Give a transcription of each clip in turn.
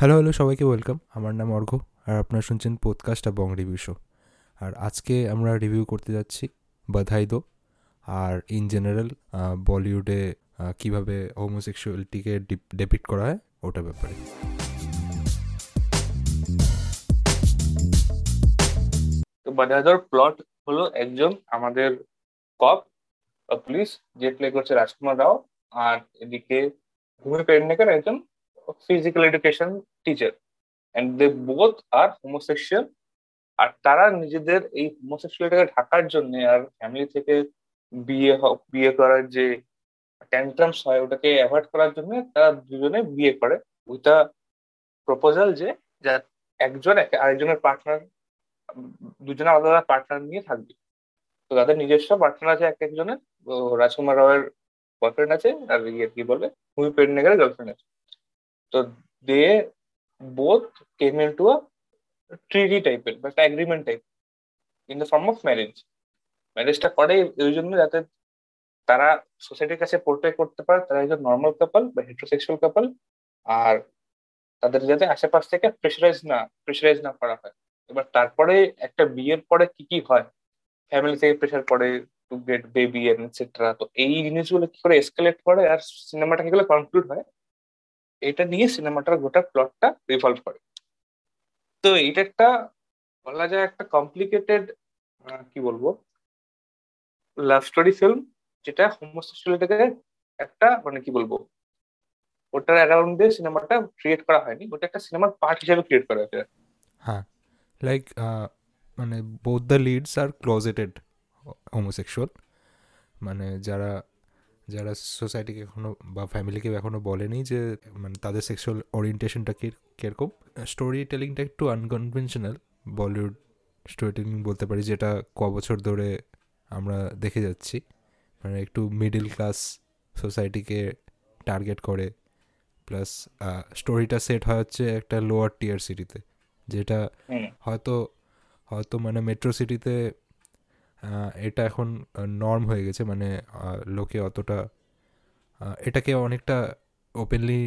Hello hello সবাইকে welcome আমার নাম অর্ঘ, আর আপনারা শুনছেন পডকাস্ট বং রিভিউ শো আর আজকে আমরা রিভিউ করতে যাচ্ছি বাধাই দো আর ইন জেনারেল বলিউডে কীভাবে হোমোসেক্সুয়ালিটিকে ডেপিক্ট করা হয়, ওটা ব্যাপারে। তো বাধাইদোর প্লট হলো একজন আমাদের কপ পুলিশ যে প্লে করছে রাজকুমার রাও, আর এদিকে ভূমি পেডনেকার একজন physical education teacher. And they both are homosexual, আর তারা নিজেদের এই হোমোসেক্সুয়ালিটিকে ঢাকার জন্য আর ফ্যামিলি থেকে বিয়ে বিয়ে করার যে ট্যান্ট্রামস হয়, ওটাকে অ্যাভয়েড করার জন্য তারা দুজনে বিয়ে করে। ওইটা প্রপোজাল যে, যা একজন আরেকজনের পার্টনার দুজনে আলাদা আলাদা পার্টনার নিয়ে থাকবে। তো তাদের নিজস্ব পার্টনার আছে এক একজনের। রাজকুমার রাওয়ের বয়ফ্রেন্ড আছে, আর ইয়ে কি বলবে? মুভি পেডনেগারের গার্লফ্রেন্ড আছে। তো দে both came into a treaty টাইপের বা একটা agreement type in the form of marriage ম্যারেজটা করে এই জন্য যাতে তারা সোসাইটির কাছে পোর্ট্রে করতে পারে, তারা একজন নর্মাল কাপল বা হেট্রোসেক্সুয়াল কাপল আর তাদের যাতে আশেপাশ থেকে প্রেশারাইজ না প্রেশারাইজ না করা হয়। এবার তারপরে একটা বিয়ের পরে কি কি হয়? ফ্যামিলি থেকে প্রেশার পড়ে টু গেট বেবি এটসেট্রা তো এই জিনিসগুলো কি করে এসকালেট করে আর সিনেমাটা কি করে কনক্লুড হয় এটা নিয়ে সিনেমাটার গোটা প্লটটা রিভলভ করে। তো এটা একটা বলা যায় একটা কমপ্লিকেটেড কি বলব? লাভ স্টোরি ফিল্ম যেটা হোমোসেক্সুয়ালিটিকে একটা মানে কি বলব? ওটার অ্যারাউন্ডে সিনেমাটা ক্রিয়েট করা হয়নি, ওটা একটা সিনেমার পার্ট হিসেবে ক্রিয়েট করা হয়েছে। হ্যাঁ লাইক মানে both the leads are closeted homosexual মানে যারা যারা সোসাইটিকে এখনও বা ফ্যামিলিকে এখনও বলেনি যে মানে তাদের সেক্সুয়াল ওরিয়েন্টেশনটা কীরকম? স্টোরি টেলিংটা একটু আনকনভেনশনাল বলিউড স্টোরি টেলিং বলতে পারি যেটা ক বছর ধরে আমরা দেখে যাচ্ছি। মানে একটু মিডিল ক্লাস সোসাইটিকে টার্গেট করে। প্লাস স্টোরিটা সেট হয় হচ্ছে একটা লোয়ার টিয়ার সিটিতে যেটা হয়তো হয়তো মানে মেট্রো সিটিতে এটা এখন নর্ম হয়ে গেছে। মানে লোকে অতটা এটাকে অনেকটা ওপেনলি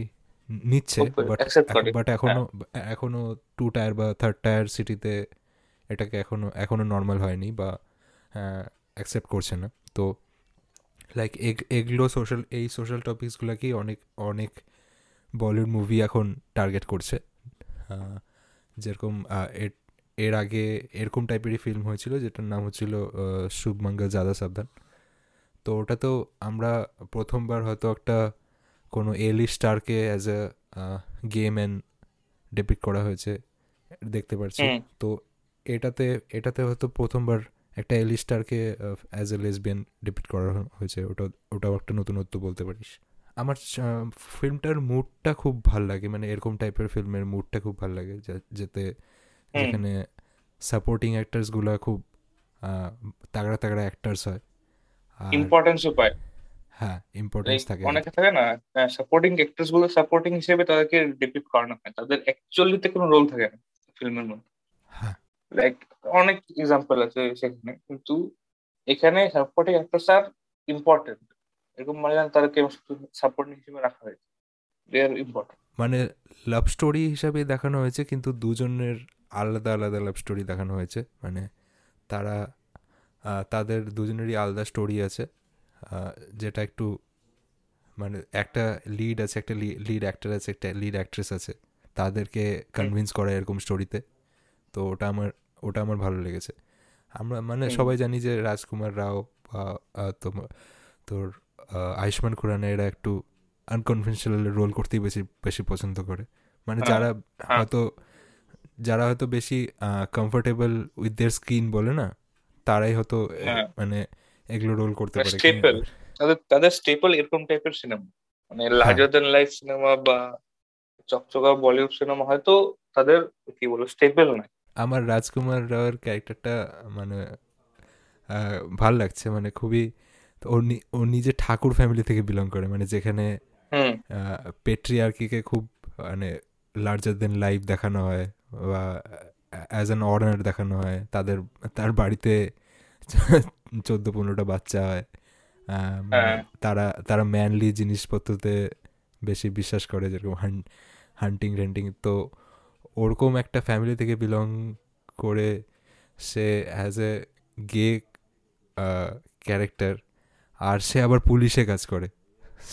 নিচ্ছে বাট বাট এখনও এখনও টু টায়ার বা থার্ড টায়ার সিটিতে এটাকে এখনও এখনও নর্মাল হয়নি বা অ্যাকসেপ্ট করছে না। তো লাইক এগুলো সোশ্যাল এই সোশ্যাল টপিকসগুলোকেই অনেক অনেক বলিউড মুভি এখন টার্গেট করছে। যেরকম এর আগে এরকম টাইপেরই ফিল্ম হয়েছিল যেটার নাম হচ্ছিল শুভমঙ্গল জাদা সাবধান। তো ওটা তো আমরা প্রথমবার হয়তো একটা কোনো এলি স্টারকে as a game and depict করা হয়েছে দেখতে পাচ্ছি তো এটাতে এটাতে হয়তো প্রথমবার একটা এলি স্টারকে অ্যাজ এ লেসবিয়ান ডেপিট করা হয়েছে। ওটা ওটাও একটা নতুনত্ব বলতে পারিস। আমার ফিল্মটার মুডটা খুব ভালো লাগে মানে এরকম টাইপের ফিল্মের মুডটা খুব ভালো লাগে যেতে যেখানে সাপোর্টিং অ্যাক্টার্সগুলো খুব তাগড়া তাগড়া অ্যাক্টার্স হয়। ইম্পর্টেন্সও পায়। হ্যাঁ ইম্পর্টেন্স থাকে। অনেকে থাকে না সাপোর্টিং অ্যাক্টরসগুলো সাপোর্টিং হিসেবে তাদেরকে ডিপিক্ট করানো হয়। তাদের অ্যাকচুয়ালিতে কোনো রোল থাকে না ফিল্মের মধ্যে। লাইক অনেক এক্সাম্পল আছে সেখানে। কিন্তু এখানে সাপোর্টিং অ্যাক্টরস আর ইম্পর্টেন্ট এরকম মানে তাদেরকে সাপোর্টিং হিসেবে রাখা হয়েছে। দে আর ইম্পর্টেন্ট মানে লাভ স্টোরি হিসাবে দেখানো হয়েছে কিন্তু দুজনের আলাদা আলাদা লাভ স্টোরি দেখানো হয়েছে। মানে তারা তাদের দুজনেরই আলাদা স্টোরি আছে। যেটা একটু মানে একটা লিড আছে একটা লিড অ্যাক্টার আছে একটা লিড অ্যাক্ট্রেস আছে। তাদেরকে কনভিন্স করা এরকম স্টোরিতে তো। ওটা আমার ওটা আমার ভালো লেগেছে। আমরা মানে সবাই জানি যে রাজকুমার রাও বা তোমার তোর আয়ুষ্মান খুরানা এরা একটু আনকনভেনশনাল রোল করতেই বেশি বেশি পছন্দ করে। মানে হ্যাঁ, যারা হ্যাঁ। হয়তো যারা হয়তো বেশি কমফোর্টেবল উইথ দেয়ার স্কিন বলে না তারাই হয়তো হ্যাঁ। মানে এগুলো রোল করতে পারে স্টেপল তাদের তাদের স্টেপল এরকম টাইপের সিনেমা মানে লার্জার দেন লাইফ সিনেমা বা চকচকা বলিউড সিনেমা হয়তো তাদের কি বলব স্টেপল নয়। আমার রাজকুমার রাওয়ের ক্যারেক্টারটা মানে ভালো লাগছে। মানে খুবই ও নিজে ঠাকুর ফ্যামিলি থেকে বিলং করে। মানে যেখানে পেট্রিয়ার্কিকে খুব মানে লার্জার দেন লাইফ দেখানো হয়। বা অ্যাজ অ্যান অর্ডার দেখানো হয় তাদের তার বাড়িতে চোদ্দ পনেরোটা বাচ্চা হয়। হ্যাঁ। তারা তারা ম্যানলি জিনিসপত্রতে বেশি বিশ্বাস করে যেরকম হান্টিং রেন্টিং তো ওরকম একটা ফ্যামিলি থেকে বিলং করে সে অ্যাজ এ গে ক্যারেক্টার আর সে আবার পুলিশে কাজ করে।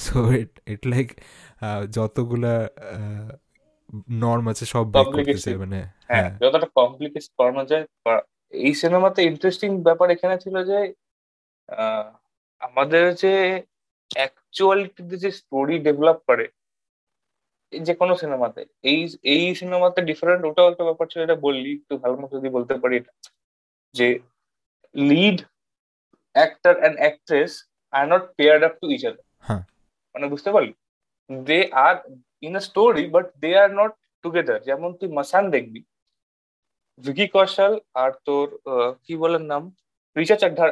সো ইট ইট লাইক যতগুলা নর্ম আছে সব ব্রেক করতেছে মানে হ্যাঁ যতটা কমপ্লিকেট করানো যায় এই সিনেমাতে ইন্টারেস্টিং ব্যাপার এখানে ছিল যে আমাদের যে অ্যাকচুয়ালিটিতে যে স্টোরি ডেভেলপ করে যে কোনো সিনেমাতে এই এই সিনেমাতে ডিফারেন্ট ওটাও একটা ব্যাপার ছিল এটা বললি একটু ভালো মতো যদি বলতে পারি এটা যে lead actor and actress are not paired up to each other মানে বুঝতে পারলি? They are in a story but they are not together যেমন তুই মাসান দেখবি, ভিকি কৌশল আর তোর কি বলেন নাম? রিচা চাড্ডার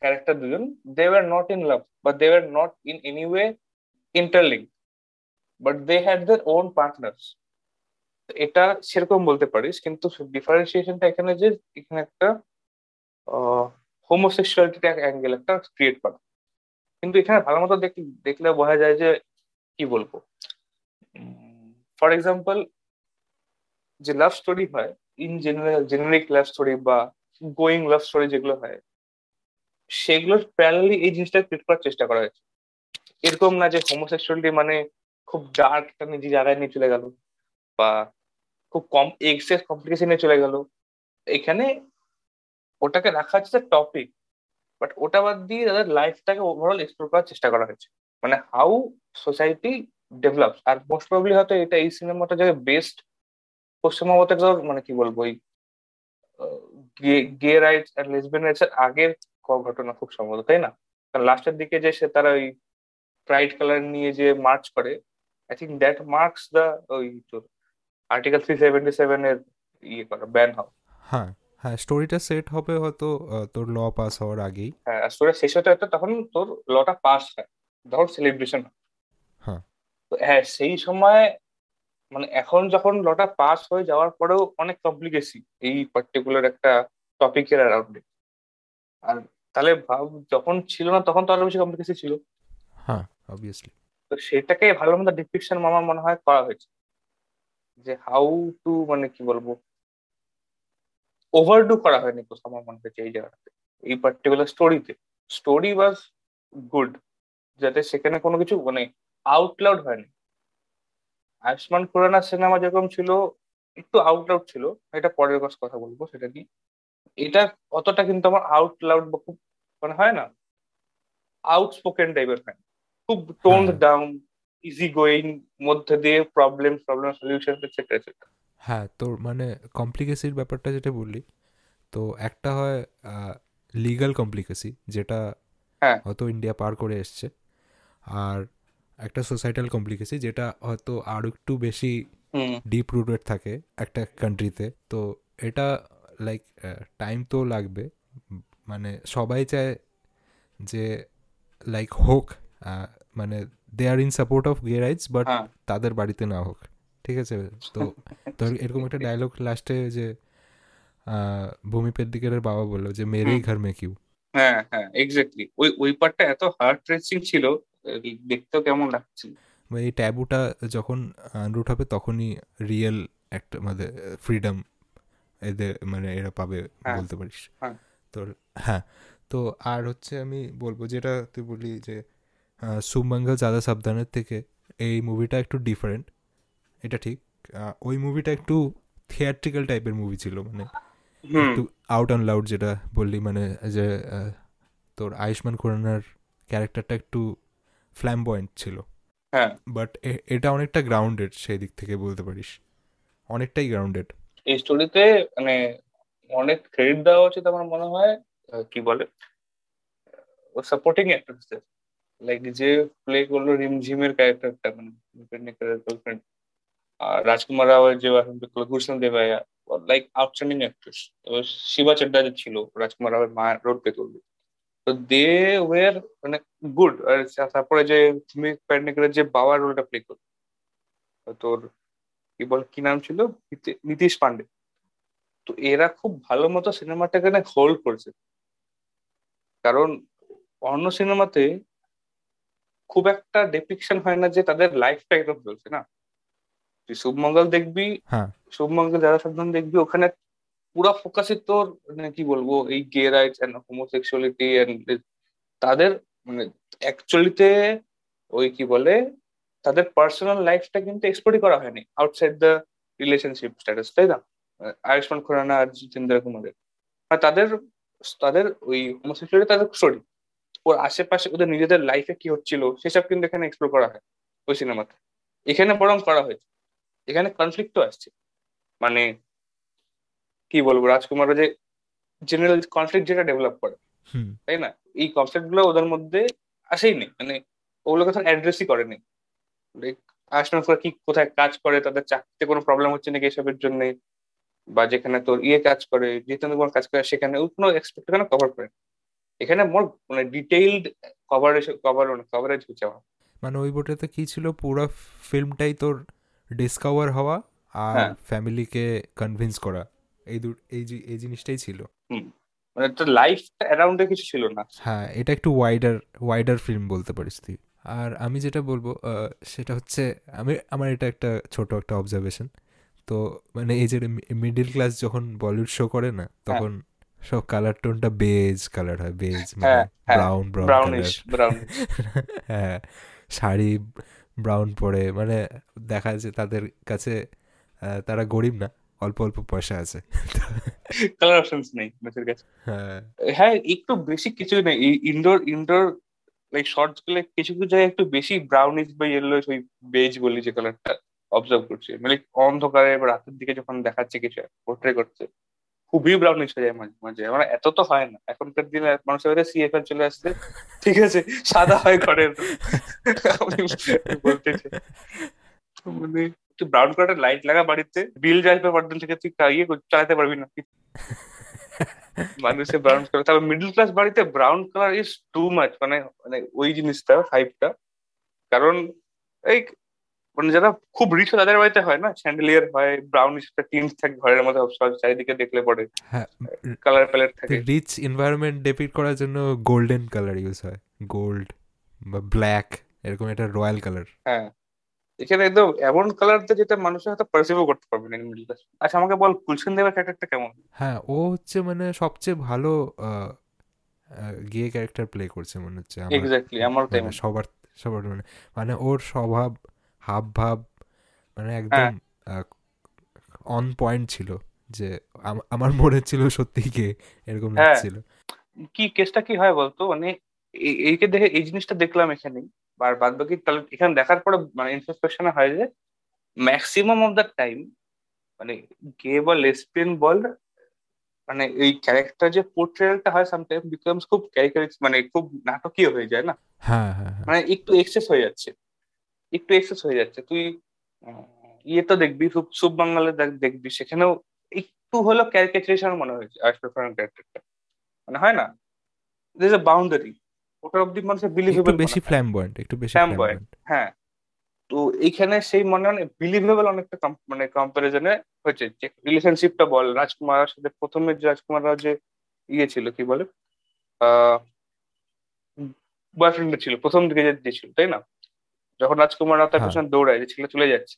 ক্যারেক্টার দুজন they were not in love বা they were not in any way interlink but they had their own partners এটা সেরকম বলতে পারিস, কিন্তু ডিফারেন্সিয়েশনটা এখানে যে, এখানে একটা হোমোসেক্সুয়ালিটি অ্যাঙ্গেল একটা ক্রিয়েট করা। কিন্তু এখানে ভালো মতো দেখলে বোঝা যায় যে, কি বলব? ফর এক্সাম্পল যে লাভ স্টোরি হয় in general generic love story বা গোয়িং লাভ স্টোরি যেগুলো হয়, সেগুলোর প্যারালি এই জিনিসটা ক্রিয়েট করার চেষ্টা করা হয়েছে। এরকম না যে হোমোসেক্সুয়ালিটি মানে খুব ডার্ক একটা নিজে জায়গায় নিয়ে চলে গেল বা খুব কম এক্সেস কমপ্লিকেশনে চলে গেল। এখানে ওটাকে রাখা হচ্ছে টপিক বাট ওটা বাদ দিয়ে তাদের লাইফটাকে ওভারঅল এক্সপ্লোর করার চেষ্টা করা হয়েছে। মানে হাউ সোসাইটি ডেভেলপস আর মোস্ট প্রবলি হয়তো এটা এই সিনেমাটা যে বেস্ট পশ্চিমবঙ্গ মানে কি বলব ওই গে রাইটস আর লেসবিয়ান রাইটস এর আগের ঘটনা খুব সম্ভবত তাই না? কারণ লাস্টের দিকে যে সে তারা ওই প্রাইড কালার নিয়ে যে মার্চ করে I think that marks the ওই তোর আর্টিকেল থ্রি সেভেন্টি সেভেন এর ইয়ে করা ব্যান হওয়া। হ্যাঁ হ্যাঁ স্টোরিটা সেট হবে হয়তো তোর ল পাস হওয়ার আগেই। হ্যাঁ স্টোরি শেষ হতে হতে তখন তোর লটা পাস হয়। তখন সেলিব্রেশন হ্যাঁ। তো হ্যাঁ সেই সময় মানে এখন যখন লটা পাস হয়ে যাওয়ার পরেও অনেক কমপ্লিকেসি এই পার্টিকুলার একটা টপিকের অ্যারাউন্ডে আর তাহলে ভাব যখন ছিল না তখন তো আরও বেশি কমপ্লিকেসি ছিল। হ্যাঁ অবভিয়াসলি তো সেটাকে ভালো মতো ডিপিকশন আমার মনে হয় করা হয়েছে। যে হাউ টু মানে কি বলব? ওভারডু করা হয়নি তো আমার মনে হয়েছে এই জায়গাটাতে। এই পার্টিকুলার স্টোরিতে স্টোরি ওয়াজ গুড যাতে সেখানে কোনো কিছু মানে আউটলাউড হয়নি। আয়ুষ্মান খুরানা সিনেমা যেরকম ছিল একটু আউটলাউড ছিল এটা পরের কথা বলব সেটা কি। এটা অতটা কিন্তু আমার আউটলাউড বা খুব মানে হয় না আউটস্পোকেন টাইপের হয়। খুব টোন ডাউন ইজি গোয়িং মধ্যে দিয়ে problem problem solution etcetera etcetera হ্যাঁ তোর মানে কমপ্লিকেসির ব্যাপারটা যেটা বললি তো একটা হয় লিগাল কমপ্লিকেসি যেটা হ্যাঁ। হয়তো ইন্ডিয়া পার করে এসছে। আর একটা সোসাইটাল কমপ্লিকেসি যেটা হয়তো আরও একটু বেশি ডিপ রুটেড থাকে একটা কান্ট্রিতে তো এটা লাইক টাইম তো লাগবে। মানে সবাই চায় যে লাইক হোক মানে they are in support of gay rights but তাদের বাড়িতে না হোক। ঠিক আছে? তো তোর এরকম একটা ডায়লগ লাস্টে যে ভূমি পেদ্দিকের বাবা বলল যে মেরেই ঘর মে কিউ হ্যাঁ হ্যাঁ এক্স্যাক্টলি ওই ওই পার্টটা এত হার্ট রেচিং ছিল দেখতেও কেমন লাগছে? মানে এই ট্যাবুটা যখন আনরুট হবে তখনই রিয়েল একটা মানে ফ্রিডম এদের মানে এরা পাবে হ্যাঁ, বলতে পারিস। হ্যাঁ। তোর হ্যাঁ তো আর হচ্ছে আমি বলব যেটা তুই বললি যে সুমঙ্গল জাদা সাবধানের থেকে এই মুভিটা একটু ডিফারেন্ট এটা ঠিক। ওই মুভিটা একটু থিয়েট্রিক্যাল টাইপের মুভি ছিল মানে একটু আউট অ্যান্ড লাউড যেটা বললি মানে যে তোর আয়ুষ্মান খুরানার ক্যারেক্টারটা একটু ফ্ল্যামবয়েন্ট ছিল। হ্যাঁ। বাট এটা অনেকটা গ্রাউন্ডেড সেই দিক থেকে বলতে পারিস। অনেকটাই গ্রাউন্ডেড এই স্টোরিতে মানে অনেক ক্রেডিট দেওয়া উচিত আমার মনে হয় কি বলে? ও সাপোর্টিং অ্যাক্টরসদের লাইক যে প্লে করল রিমঝিমের ক্যারেক্টারটা মানে গার্লফ্রেন্ড আর রাজকুমার রাওয়ের যে Gulshan Devaiah like outstanding actress এবার শিবা চাড্ডা যে ছিল রাজকুমার রাওয়ের মায়ের রোল প্লে করল। তো দে ওয়ার মানে গুড আর তারপরে যে তুমি যে বাবার রোলটা প্লে করল তোর কি বল কি নাম ছিল? নীতিশ পান্ডে। তো এরা খুব ভালো মতো সিনেমাটাকে হোল্ড করেছে। কারণ অন্য সিনেমাতে খুব একটা ডেপিকশন হয় না যে তাদের লাইফটা একদম চলছে না। তুই শুভমঙ্গল দেখবি হ্যাঁ। শুভমঙ্গল যারা সাধারণ দেখবি ওখানে পুরা ফোকাসে তোর মানে কি বলব, এই gay rights and homosexuality and তাদের মানে অ্যাকচুয়ালিতে ওই কি বলে, তাদের পার্সোনাল লাইফটা কিন্তু এক্সপ্লোরই করা হয়নি আউটসাইড দ্য রিলেশনশিপ স্ট্যাটাস তাই না? আয়ুষ্মান খুরানা আর জিতেন্দ্র কুমারের আর তাদের তাদের ওই হোমোসেক্সুয়ালিটি তাদের স্টোরি ওর আশেপাশে ওদের নিজেদের লাইফে কি হচ্ছিল, সেসব কিন্তু এখানে এক্সপ্লোর করা হয় ওই সিনেমাতে এখানে বরং করা হয়েছে। এখানে কনফ্লিক্টও আসছে। মানে কি বলব রাজকুমাররা যে জেনারেল কনফ্লিক্ট যেটা ডেভেলপ করে তাই না? এই কনসেপ্টগুলো ওদের মধ্যে আসেই নেই মানে ওগুলো কথা অ্যাড্রেসই করেনি। আশরাফ কি কোথায় কাজ করে তাদের চাকরিতে কোনো প্রবলেম হচ্ছে নাকি এসবের জন্য? বা যেখানে তোর ইয়ে কাজ করে জিতেন্দ্র কোনো কাজ করে সেখানে কোনো এক্সপেক্ট কেন কভার করে এখানে মোর মানে ডিটেইলড কভারেজ কভার কভারেজ হচ্ছে আমার। মানে ওই বইটাতে কি ছিল? পুরো ফিল্মটাই তোর ডিসকভার হওয়া আর। ফ্যামিলিকে কনভিন্স করা। এই এই এই জিনিসটাই ছিল। মানে তোর লাইফ অ্যারাউন্ডে কিছু ছিল না। হ্যাঁ এটা একটু ওয়াইডার ওয়াইডার ফিল্ম বলতে পারিস তুই। আর আমি যেটা বলব সেটা হচ্ছে আমি আমার এটা একটা ছোট একটা অবজারভেশন তো মানে এই যে মিডিল ক্লাস যখন বলিউড শো করে না তখন সব কালার টোনটা বেজ কালার হয় বেজ মানে হ্যাঁ, হ্যাঁ, ব্রাউন ব্রাউন ব্রাউন হ্যাঁ শাড়ি ব্রাউন পরে মানে দেখা যাচ্ছে তাদের কাছে তারা গরিব না। অল্প অল্প পয়সা আছে। কালার অপশনস নেই মেসের কাছে। হ্যাঁ। হ্যাঁ একটু বেশি কিছু নেই। ইনডোর ইনডোর লাইক শর্টসগুলো কিছু কিছু জায়গায় একটু বেশি ব্রাউনিশ বা ইয়েলো ওই বেজ বলি যে কালারটা অবজার্ভ করছি। মানে অন্ধকারে বা রাতের দিকে যখন দেখাচ্ছে কিছু পোর্ট্রে করছে খুবই ব্রাউনিশ হয়ে যায় মাঝে মাঝে। মানে এত তো হয় না। এখনকার দিনে মানুষের কাছে সিএফএল চলে আসছে। ঠিক আছে সাদা হয় ঘরের। মানে তুই ব্রাউন কালারের লাইট লাগা বাড়িতে বিল যাইবে পরদিন থেকে তুই ইয়ে চালাতে পারবি না। মানুষে ব্রাউন কালার তবে মিডল ক্লাস বাড়িতে brown colour is too much মানে মানে ওই জিনিসটা হাইপটা কারণ এই মানে যারা খুব রিচ তাদের বাড়িতে হয় না। স্যান্ডেলিয়ার হয় ব্রাউন একটা টিন্স থাকে ঘরের মধ্যে সব চারিদিকে দেখলে পরে। হ্যাঁ কালার প্যালেট থাকে। রিচ এনভায়রনমেন্ট ডেপিট করার জন্য গোল্ডেন কালার ইউজ হয়। গোল্ড বা ব্ল্যাক এরকম একটা রয়্যাল কালার হ্যাঁ। এখানে একদম এমন কালার তো যেটা মানুষের হয়তো পারসিভও করতে পারবে না মিডল ক্লাস আচ্ছা আমাকে বল গুলশান দেবের ক্যারেক্টারটা কেমন? হ্যাঁ ও হচ্ছে মানে সবচেয়ে ভালো গে ক্যারেক্টার প্লে করছে মনে হচ্ছে আমার। এক্স্যাক্টলি আমার তাই মানে সবার সবার মানে মানে ওর স্বভাব হাব ভাব মানে একদম অন পয়েন্ট ছিল যে আমার মনে ছিল সত্যি কে এরকম হ্যাঁ। লাগছিল। কি কেসটা কি হয় বলতো? মানে এই- এইকে দেখে এই জিনিসটা দেখলাম এখানে আর বাদ বাকি তাহলে এখানে দেখার পরে মানে ইন্ট্রোস্পেকশনে হয় যে ম্যাক্সিমাম অফ দ্য টাইম মানে গে বল লেসবিয়ান বল মানে এই ক্যারেক্টার যে পোর্ট্রেলটা হয় সামটাইম বিকামস খুব ক্যারিকারি মানে খুব নাটকীয় হয়ে যায় না? হ্যাঁ হ্যাঁ হ্যাঁ। মানে একটু এক্সেস হয়ে যাচ্ছে। একটু এক্সেস হয়ে যাচ্ছে। তুই ইয়ে তো দেখবি বাংলায় দেখ- দেখবি সেখানেও একটু হলো ক্যারিকেচারেশন মনে হয়েছে খানের ক্যারেক্টারটা মানে হয় না? দের এ বাউন্ডারি ওটা অব্দি মানুষের একটু বিলিভেবল বেশি ফ্ল্যামবয়েন্ট একটু বেশি. ফ্ল্যামবয়েন্ট হ্যাঁ। তো এইখানে সেই মনে হয় বিলিভেবল অনেকটা মানে কম্পারিজনে হয়েছে। যে রিলেশনশিপটা বল রাজকুমারের সাথে প্রথমে যে রাজকুমাররা যে ইয়ে ছিল কি বলে? বয়ফ্রেন্ড ছিল প্রথম দিকে যে ছিল তাই না? যখন রাজকুমার তার হ্যাঁ। পেছনে দৌড়ায় যে ছেলে চলে যাচ্ছে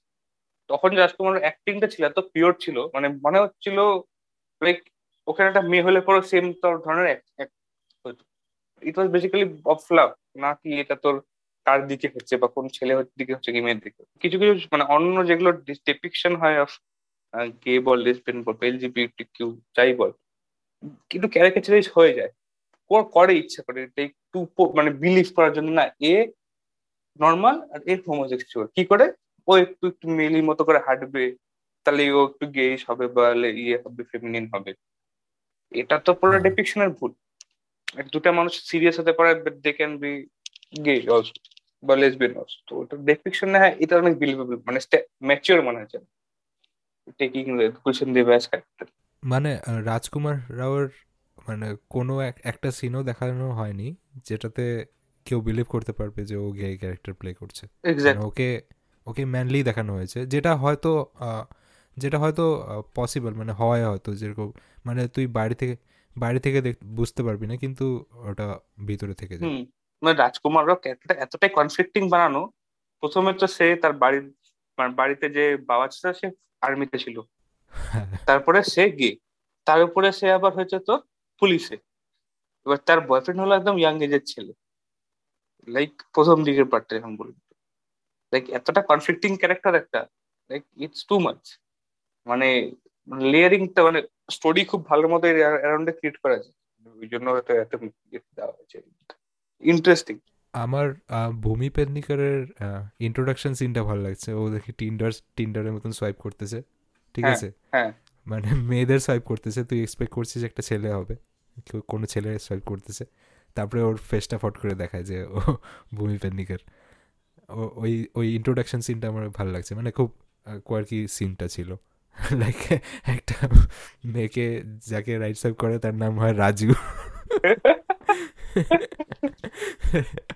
তখন রাজকুমার অ্যাক্টিংটা ছিল এত পিওর ছিল মানে মনে হচ্ছিল লাইক ওখানে একটা মেয়ে হলে পরে সেম তোর ধরনের ইট ওয়াজ বেসিক্যালি অফ লাভ না কি এটা তোর কার দিকে হচ্ছে বা কোন ছেলে দিকে হচ্ছে কি মেয়ের দিকে। কিছু কিছু মানে অন্য যেগুলো ডিপিকশন হয় অফ গে বল লেসবিয়ান বল এলজিবিটি কিউ যাই বল কিন্তু ক্যারিকেচারাইজ হয়ে যায়। ও করে ইচ্ছা করে এটা একটু মানে বিলিভ করার জন্য না এ নর্মাল আর এ হোমোসেক্সুয়াল কি করে? ও একটু একটু মেলি মতো করে হাঁটবে তাহলে ও একটু গেইশ হবে বা ইয়ে হবে ফেমিনিন হবে। এটা তো পুরো। ডেপিকশনের ভুল। দুটা মানুষ সিরিয়াস হতে পারে they can be gay also বা লেসবিয়ান অলসো তো ওটা ডেপিকশন না হয় এটা অনেক বিলিভেবল মানে ম্যাচিওর মনে হচ্ছে। Taking Gulshan Dev as character মানে রাজকুমার রাওয়ের মানে কোনো এক- একটা সিনও দেখানো হয়নি যেটাতে কেউ বিলিভ করতে পারবে যে ও গে ক্যারেক্টার প্লে করছে। মানে ওকে ওকে ম্যানলি দেখানো হয়েছে যেটা হয়তো যেটা হয়তো পসিবল মানে হয় হয়তো যেরকম মানে তুই বাড়ি থেকে বাইরে থেকে বুঝতে পারবি না কিন্তু ওটা ভিতরে থেকে যায়। মানে রাজকুমাররাও ক্যারেক্টারটা এতটাই কনফ্লিক্টিং বানানো প্রথমে তো সে তার বাড়ির মানে বাড়িতে যে বাবা ছিল সে আর্মিতে ছিল। তারপরে সে গে তার উপরে সে আবার হয়েছে তো পুলিশে। এবার তার বয়ফ্রেন্ড হলো একদম ইয়াং এজের ছেলে। লাইক প্রথম দিকের পার্টটা এখন বলি। লাইক এতটা কনফ্লিক্টিং ক্যারেক্টার একটা। লাইক ইটস টু মাচ মানে লেয়ারিংটা মানে স্টোরি খুব ভালো মতো অ্যারাউন্ডে ক্রিয়েট করা যায়। ওই জন্য হয়তো এত দেওয়া হয়েছে। ইন্টারেস্টিং আমার ভূমি পেদনিকারের ইন্ট্রোডাকশন সিনটা ভালো লাগছে। ও দেখি টিন্ডার টিন্ডারের মতন সোয়াইপ করতেছে। ঠিক হ্যাঁ, আছে? হ্যাঁ। মানে মেয়েদের সোয়াইপ করতেছে তুই এক্সপেক্ট করছিস একটা ছেলে হবে। কোনো ছেলে সোয়াইপ করতেছে। তারপরে ওর ফেসটা ফট করে দেখায় যে ও ভূমি পেদনিকার। ওই ওই ইন্ট্রোডাকশন সিনটা আমার ভালো লাগছে। মানে খুব কোয়ার্কি সিনটা ছিল। লাইক একটা মেয়েকে যাকে রাইট সাইড করে তার নাম হয় রাজু।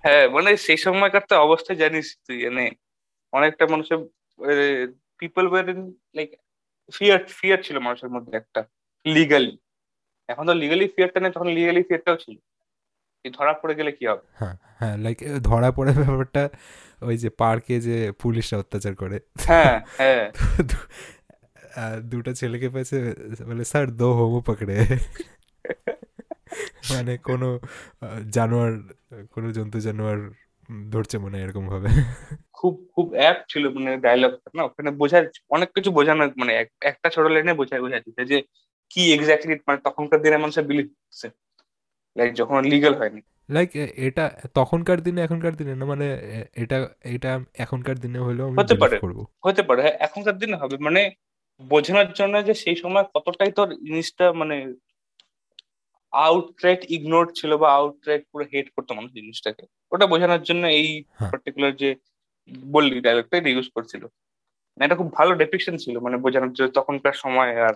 হ্যাঁ মানে সেই সময়কার তো অবস্থা জানিস তুই মানে অনেকটা মানুষের people were in like fear fear ছিল মানুষের মধ্যে একটা লিগালি এখন তো লিগালি ফিয়ারটা নেই তখন লিগালি ফিয়ারটাও ছিল। ধরা পড়ে গেলে কি হবে? হ্যাঁ হ্যাঁ লাইক ধরা পড়ে ব্যাপারটা ওই যে পার্কে যে পুলিশরা অত্যাচার করে। হ্যাঁ হ্যাঁ। দুটো ছেলেকে পেয়েছে বলে স্যার দো হোমো পকড়ে। মানে কোনো জানোয়ার কোনো জন্তু জানোয়ার ধরছে মনে এরকম ভাবে খুব খুব অ্যাপ ছিল মানে ডায়লগ না? ওখানে বোঝা অনেক কিছু বোঝানো মানে একটা ছোট লাইনে বোঝায় বোঝা দিতে যে কি এক্স্যাক্টলি মানে তখনকার দিনে মানুষের বিলিভ করছে লাইক যখন লিগাল হয়নি। লাইক এটা তখনকার দিনে এখনকার দিনে না? মানে এটা এটা এখনকার দিনে হলেও হতে পারে। হতে পারে এখনকার দিনে হবে। মানে বোঝানোর জন্য যে সেই সময় কতটাই তোর জিনিসটা মানে আউটরাইট ইগনোর ছিল বা আউটরাইট পুরো হেট করতো মানুষ জিনিসটাকে। ওটা বোঝানোর জন্য এই পার্টিকুলার যে বললি ডায়লগটা ইউজ করছিল। এটা খুব ভালো ডেপিকশন ছিল মানে বোঝানোর জন্য তখনকার সময় আর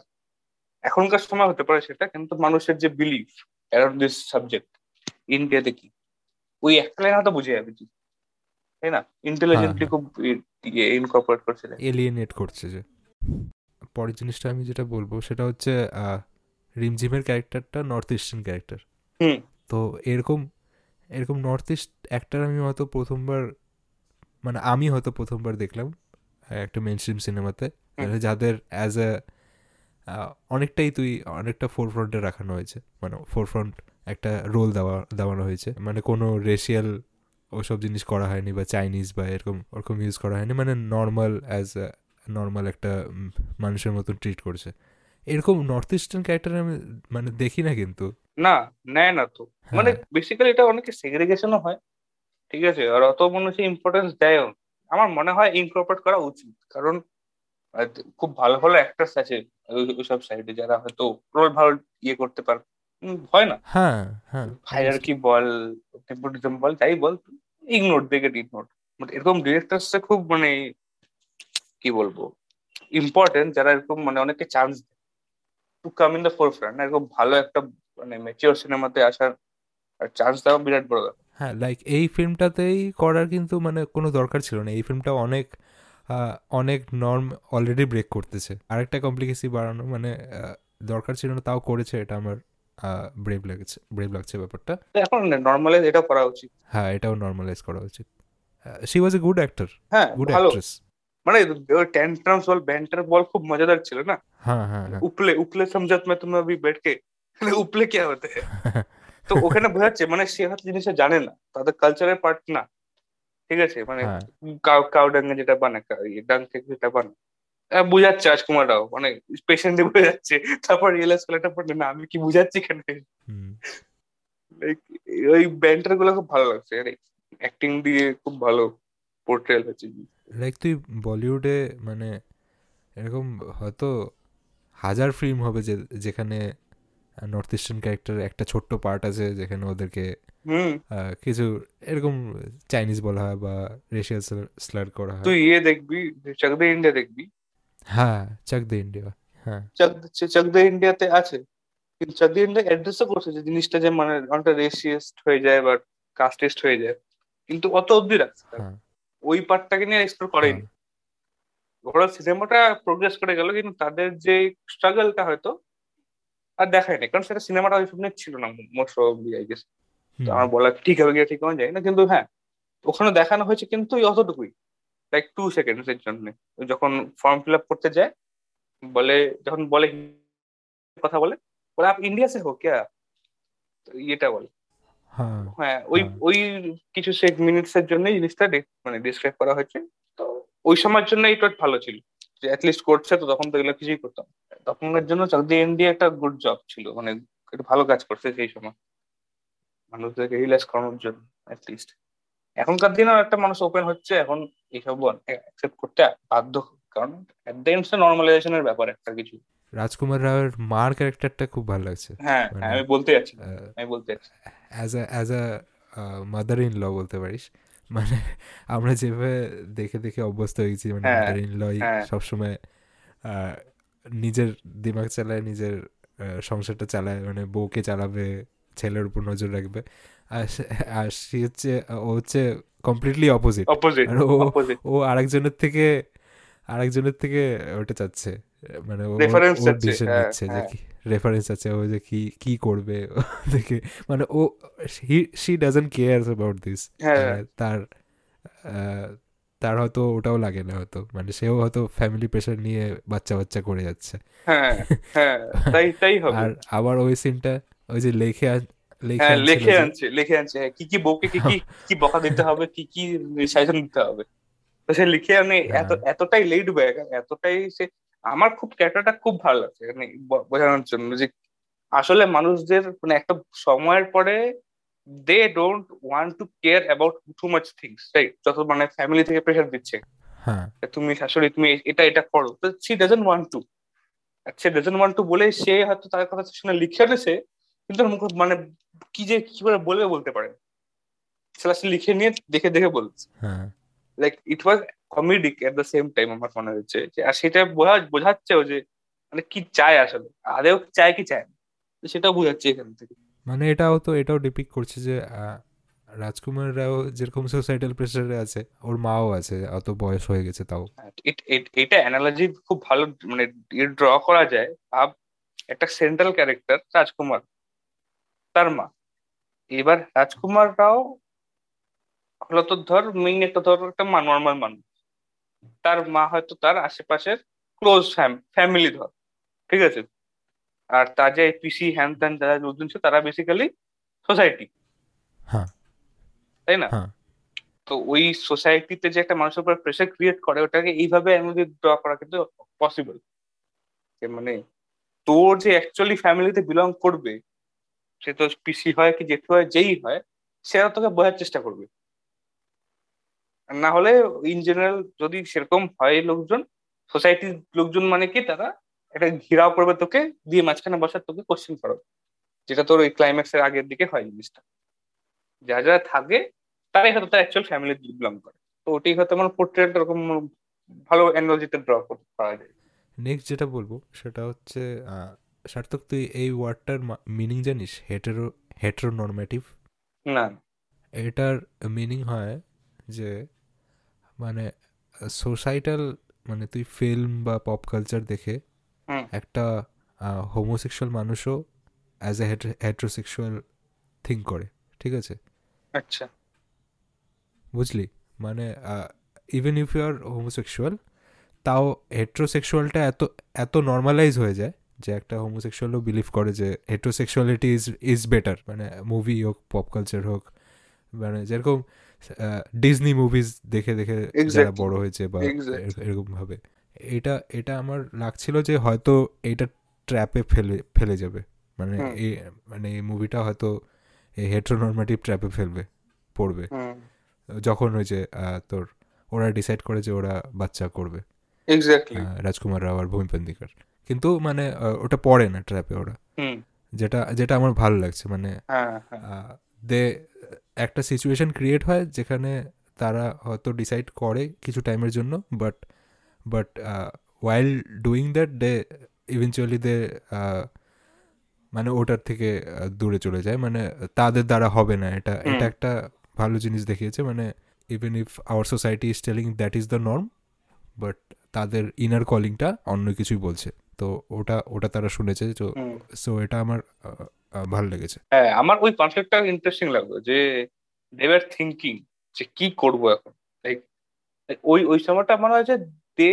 এখনকার সময় হতে পারে সেটা কিন্তু মানুষের যে বিলিফ অ্যারাউন্ড দিস সাবজেক্ট ইন্ডিয়াতে কি? ওই একটা লাইন হয়তো বুঝে যাবে তাই না? ইন্টেলিজেন্টলি খুব ইনকর্পোরেট করছে। এলিয়েনেট করছে যে। পরের জিনিসটা আমি যেটা বলব সেটা হচ্ছে রিমঝিমের ক্যারেক্টারটা নর্থ ইস্টার্ন ক্যারেক্টার। তো এরকম এরকম নর্থ ইস্ট অ্যাক্টার আমি হয়তো প্রথমবার মানে আমি হয়তো প্রথমবার দেখলাম একটা মেন স্ট্রিম সিনেমাতে যাদের অ্যাজ এ অনেকটাই তুই অনেকটা ফোর ফ্রন্টে রাখানো হয়েছে। মানে ফোর ফ্রন্ট একটা রোল দেওয়া দেওয়ানো হয়েছে। মানে কোনো রেশিয়াল ওসব জিনিস করা হয়নি বা চাইনিজ বা এরকম ওরকম ইউজ করা হয়নি। মানে নর্মাল অ্যাজ নর্মাল একটা মানুষের মতন ট্রিট করছে। এরকম নর্থ ইস্টার্ন ক্যারেক্টার আমি মানে দেখি না কিন্তু। না নেয় না তো। মানে বেসিক্যালি হ্যাঁ। এটা অনেকে সেগ্রিগেশনও হয় ঠিক আছে? আর অত মানুষ ইম্পর্টেন্স দেয় আমার মনে হয় ইনকর্পোরেট করা উচিত। কারণ খুব ভালো ভালো অ্যাক্টার্স আছে ওইসব সাইডে যারা হয়তো রোল ভালো ইয়ে করতে পারে হয় না। হ্যাঁ হ্যাঁ। হায়ারার্কি বল নেপোটিজম বল যাই বল ইগনোর দেখে ইগনোর এরকম ডিরেক্টরস খুব মানে কি বলব? ইম্পর্টেন্ট যারা এরকম মানে অনেকে chance to come in the forefront এরকম ভালো একটা মানে ম্যাচিওর সিনেমাতে আসার চান্স দেওয়া বিরাট বড় হ্যাঁ লাইক এই ফিল্মটাতেই করার কিন্তু মানে কোনো দরকার ছিল না। এই ফিল্মটা অনেক অনেক নর্ম অলরেডি ব্রেক করতেছে। আরেকটা কমপ্লিকেসি বাড়ানো মানে দরকার ছিল না তাও করেছে এটা আমার ব্রেভ লাগছে ব্রেভ লাগছে ব্যাপারটা। এখন নর্মালাইজ এটা করা উচিত। হ্যাঁ এটাও নর্মালাইজ করা উচিত। She was a good actor হ্যাঁ গুড অ্যাক্ট্রেস মানে টেন্ট্রামস বল ব্যান্টার বল খুব মজাদার ছিল না হ্যাঁ হ্যাঁ উপলে উপলে সমঝাত মে তুমি अभी बैठ के উপলে কি হতে তো ওখানে বোঝাচ্ছে মানে সে হয়তো জিনিসটা জানে না তাদের কালচারের পার্ট না ঠিক আছে মানে কাউ কাউ ডাঙ্গে যেটা বানায় ডাং থেকে যেটা বানায় বুঝাচ্ছে রাজকুমার রাও মানে পেশেন্টলি বোঝাচ্ছে তারপর রিয়েলাইজ করলে একটা পড়লে না আমি কি বুঝাচ্ছি এখানে ওই ব্যান্ডার গুলো খুব ভালো লাগছে অ্যাক্টিং দিয়ে খুব ভালো পোর্ট্রেল হচ্ছে লাইক তুই বলিউডে মানে এরকম হয়তো হাজার ফিল্ম হবে যে যেখানে নর্থ ইস্টার্ন ক্যারেক্টার একটা ছোট্ট পার্ট আছে যেখানে ওদেরকে কিছু এরকম চাইনিজ বলা হয় বা রেশিয়াল স্লার করা হয়। তুই ইয়ে দেখবি চাক দে ইন্ডিয়া দেখবি। হ্যাঁ চাক দে ইন্ডিয়া হ্যাঁ। চাক দে ইন্ডিয়াতে আছে। কিন্তু চাক দে ইন্ডিয়া অ্যাড্রেসও করছে যে জিনিসটা যে মানে অনেকটা রেশিয়াস্ট হয়ে যায় বা কাস্টিস্ট হয়ে যায়। কিন্তু অত অব্দি রাখছে হ্যাঁ। ওই পার্টটাকে নিয়ে এক্সপ্লোর করেনি। ওভারঅল সিনেমাটা প্রোগ্রেস করে গেল কিন্তু তাদের যে স্ট্রাগলটা হয়তো আর দেখায়নি কারণ সেটা সিনেমাটা ওই সব ছিল না মোস্ট আই গেস আমার বলা ঠিক হবে গিয়ে ঠিক হবে যায় না কিন্তু হ্যাঁ ওখানে দেখানো হয়েছে কিন্তু ওই অতটুকুই লাইক টু সেকেন্ডস এর জন্য। যখন ফর্ম ফিল আপ করতে যায় বলে যখন বলে কথা বলে বলে আপ ইন্ডিয়া সে হো ক্যা ইয়েটা বলে। হ্যাঁ হ্যাঁ ওই হ্যাঁ। ওই কিছু সেক মিনিটস এর জন্য জিনিসটা মানে ডিসক্রাইব করা হয়েছে। তো ওই সময়ের জন্য এটা ভালো ছিল যে অ্যাটলিস্ট করছে তো তখন তো এগুলো কিছুই করতাম। তখনকার জন্য চাকরি ইন্ডিয়া একটা গুড জব ছিল মানে একটা ভালো কাজ করছে সেই সময়। মানুষদেরকে রিল্যাক্স করানোর জন্য অ্যাটলিস্ট এখনকার দিনেও একটা মানুষ ওপেন হচ্ছে এখন এইসব অ্যাকসেপ্ট করতে বাধ্য কারণ এট দ্য এন্ড নর্মালাইজেশনের ব্যাপার একটা কিছু। রাজকুমার রাওয়ের মার ক্যারেক্টারটা খুব ভালো লাগছে। হ্যাঁ মানে- হ্যাঁ আমি বলতে যাচ্ছি আমি বলতে যাচ্ছি। As a as a mother in law বলতে পারিস। মানে আমরা যেভাবে দেখে দেখে অভ্যস্ত হয়েছি মানে হ্যাঁ, মাদার ইন লই হ্যাঁ। সবসময় নিজের দিমাগ চালায় নিজের সংসারটা চালায় মানে বউকে চালাবে ছেলের উপর নজর রাখবে। আর সে- হচ্ছে ও হচ্ছে কমপ্লিটলি অপোজিট আর ও ও আরেকজনের থেকে আরেকজনের থেকে ওটা চাচ্ছে। মানে ও ডিসিশন হ্যাঁ, নিচ্ছে যে হ্যাঁ। কি রেফারেন্স আছে ও যে কি কি করবে দেখে মানে ও she doesn't care about this তার তার হয়তো ওটাও লাগে না হয়তো মানে সেও হয়তো ফ্যামিলি প্রেশার নিয়ে বাচ্চা বাচ্চা করে যাচ্ছে। হ্যাঁ হ্যাঁ তাই তাই হবে। আর আবার ওই সিনটা ওই যে লেখে লেখে হ্যাঁ লিখে আনছে লিখে আনছে কি কি বউকে কি কি কি বকা দিতে হবে কি কি সাজেশন দিতে হবে। তো সে লিখে আনে এত। এতটাই লেট ব্যাক এতটাই সে আমার খুব ক্যারেক্টারটা খুব ভালো লাগছে মানে বোঝানোর জন্য যে আসলে মানুষদের মানে একটা সময়ের পরে they don't want to care about too much things right যত মানে ফ্যামিলি থেকে প্রেশার দিচ্ছে। হ্যাঁ। তুমি শাশুড়ি তুমি এটা এটা করো। তো she doesn't want to say doesn't want to বলে সে হয়তো তার কথা শুনে লিখে এনেছে কিন্তু মুখে মানে কি যে কি করে বলবে বলতে পারে সেটা সে লিখে নিয়ে দেখে দেখে বলছে। Like it was comedic at the same time আমার মনে হচ্ছে যে আর সেটা বোঝা বোঝাচ্ছেও যে মানে কি চায় আসলে? আদেও চায় কি চায় না? তো সেটাও বোঝাচ্ছে এখান থেকে। মানে এটাও তো এটাও ডিপিক করছে যে রাজকুমার রাও যেরকম সোসাইটাল প্রেসারে আছে ওর মাও আছে অত বয়স হয়ে গেছে তাও। এট- এট- এটা অ্যানালজি খুব ভালো মানে ড্র করা যায়। ভাব একটা সেন্ট্রাল ক্যারেক্টার রাজকুমার তার মা। এবার রাজকুমার রাও হলো তো ধর মেইন একটা ধর একটা নর্মাল মানুষ। তার মা হয়তো তার আশেপাশের ক্লোজ ফ্যামিলি ধর ঠিক আছে? আর তার যে পিসি হ্যান ত্যান যারা লোকজন ছিল তারা বেসিক্যালি সোসাইটি তাই না? হ্যাঁ। তো ওই সোসাইটিতে যে একটা মানুষের উপর প্রেশার ক্রিয়েট করে ওটাকে এইভাবে আমি ড্র করা কিন্তু পসিবল মানে তোর যে অ্যাকচুয়ালি ফ্যামিলিতে বিলং করবে সে তো পিসি হয় কি জেঠু হয় যেই হয় সেটা তোকে বোঝার চেষ্টা করবে। না হলে ইন জেনারেল যদি সেরকম হয় লোকজন সোসাইটির লোকজন মানে কি তারা একটা ঘিরাও করবে তোকে দিয়ে মাঝখানে বসার তোকে কোশ্চেন করবে যেটা তোর ওই ক্লাইম্যাক্স এর আগের দিকে হয় জিনিসটা। যারা যারা থাকে তারাই হয়তো তার অ্যাকচুয়াল ফ্যামিলি বিলং করে। তো ওটাই হয়তো আমার পোর্ট্রেট এরকম ভালো অ্যানালজিতে ড্র করা যায়। নেক্সট যেটা বলব সেটা হচ্ছে সার্থক তুই এই ওয়ার্ডটার মিনিং জানিস? হেটেরো হেটেরোনর্মেটিভ না। এটার মিনিং হয় যে মানে সোসাইটাল মানে তুই ফিল্ম বা পপ কালচার দেখে একটা হোমোসেক্সুয়াল মানুষও অ্যাজ এ হেট্রোসেক্সুয়াল থিঙ্ক করে ঠিক আছে? আচ্ছা। বুঝলি? মানে even if you are homosexual তাও হেট্রোসেক্সুয়ালটা এত এত নর্মালাইজ হয়ে যায় যে একটা হোমোসেক্সুয়ালও বিলিভ করে যে হেট্রোসেক্সুয়ালিটি ইজ ইজ বেটার মানে মুভি হোক পপ কালচার হোক মানে যেরকম ডিজনি মুভিজ দেখে দেখে যারা বড় হয়েছে বা এরকম ভাবে এটা এটা আমার লাগছিল যে হয়তো এটা ট্র্যাপে ফেলে ফেলে যাবে। মানে। এই মানে এই মুভিটা হয়তো এই হেট্রোনর্মেটিভ ট্র্যাপে ফেলবে পড়বে। যখন ওই যে তোর ওরা ডিসাইড করে যে ওরা বাচ্চা করবে। রাজকুমার রাও আর ভূমি পেন্দিকার কিন্তু মানে ওটা পড়ে না ট্র্যাপে ওরা। যেটা যেটা আমার ভালো লাগছে। মানে হ্যাঁ হ্যাঁ। দে একটা সিচুয়েশন ক্রিয়েট হয় যেখানে তারা হয়তো ডিসাইড করে কিছু টাইমের জন্য but but while doing that they eventually they মানে ওটার থেকে দূরে চলে যায়। মানে তাদের দ্বারা হবে না এটা। এটা একটা ভালো জিনিস দেখিয়েছে। মানে even if our society is telling that is the norm but তাদের ইনার কলিংটা অন্য কিছুই বলছে। তো ওটা ওটা তারা শুনেছে। তো সো এটা আমার ভালো লেগেছে। হ্যাঁ আমার ওই কনসেপ্টটা ইন্টারেস্টিং লাগল যে দে আর থিঙ্কিং যে কি করব এখন? লাইক ওই ওই সময়টা মনে হয়েছে দে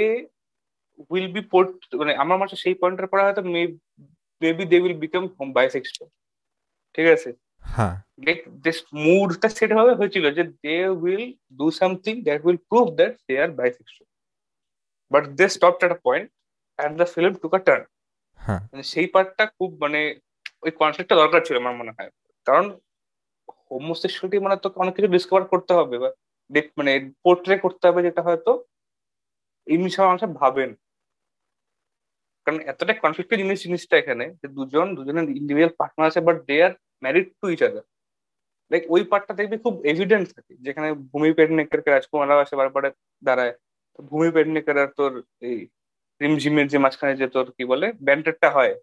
উইল বি পোর্ট মানে আমার মনে সেই পয়েন্টের পরে হয়তো maybe they will become bisexual ঠিক আছে? হ্যাঁ। লাইক দিস মুডটা সেট হবে হয়েছিল যে they will do something that will prove that they are bisexual but they stopped at a point and the film took a turn হ্যাঁ। মানে সেই পার্টটা খুব মানে ওই কনফ্লিক্টটা দরকার ছিল আমার মনে হয়। কারণ হোমোসেক্সুয়ালিটি মানে তো অনেক কিছু ডিসকভার করতে হবে বা মানে পোর্ট্রে করতে হবে যেটা হয়তো সব মানুষ ভাবেন। কারণ এতটা কনফ্লিক্টেড জিনিস জিনিসটা এখানে যে দুজন দুজনের ইন্ডিভিজুয়াল পার্টনার আছে but they are married to each other like ওই পার্টটা দেখবি খুব এভিডেন্ট থাকে, যেখানে ভূমি পেডনেকারকে রাজকুমার রাও আসে বারবারে দাঁড়ায়। ভূমি পেডনেকার আর তোর এই রিমঝিমের যে মাঝখানে যে তোর কি বলে ব্যান্ডেডটা হয়।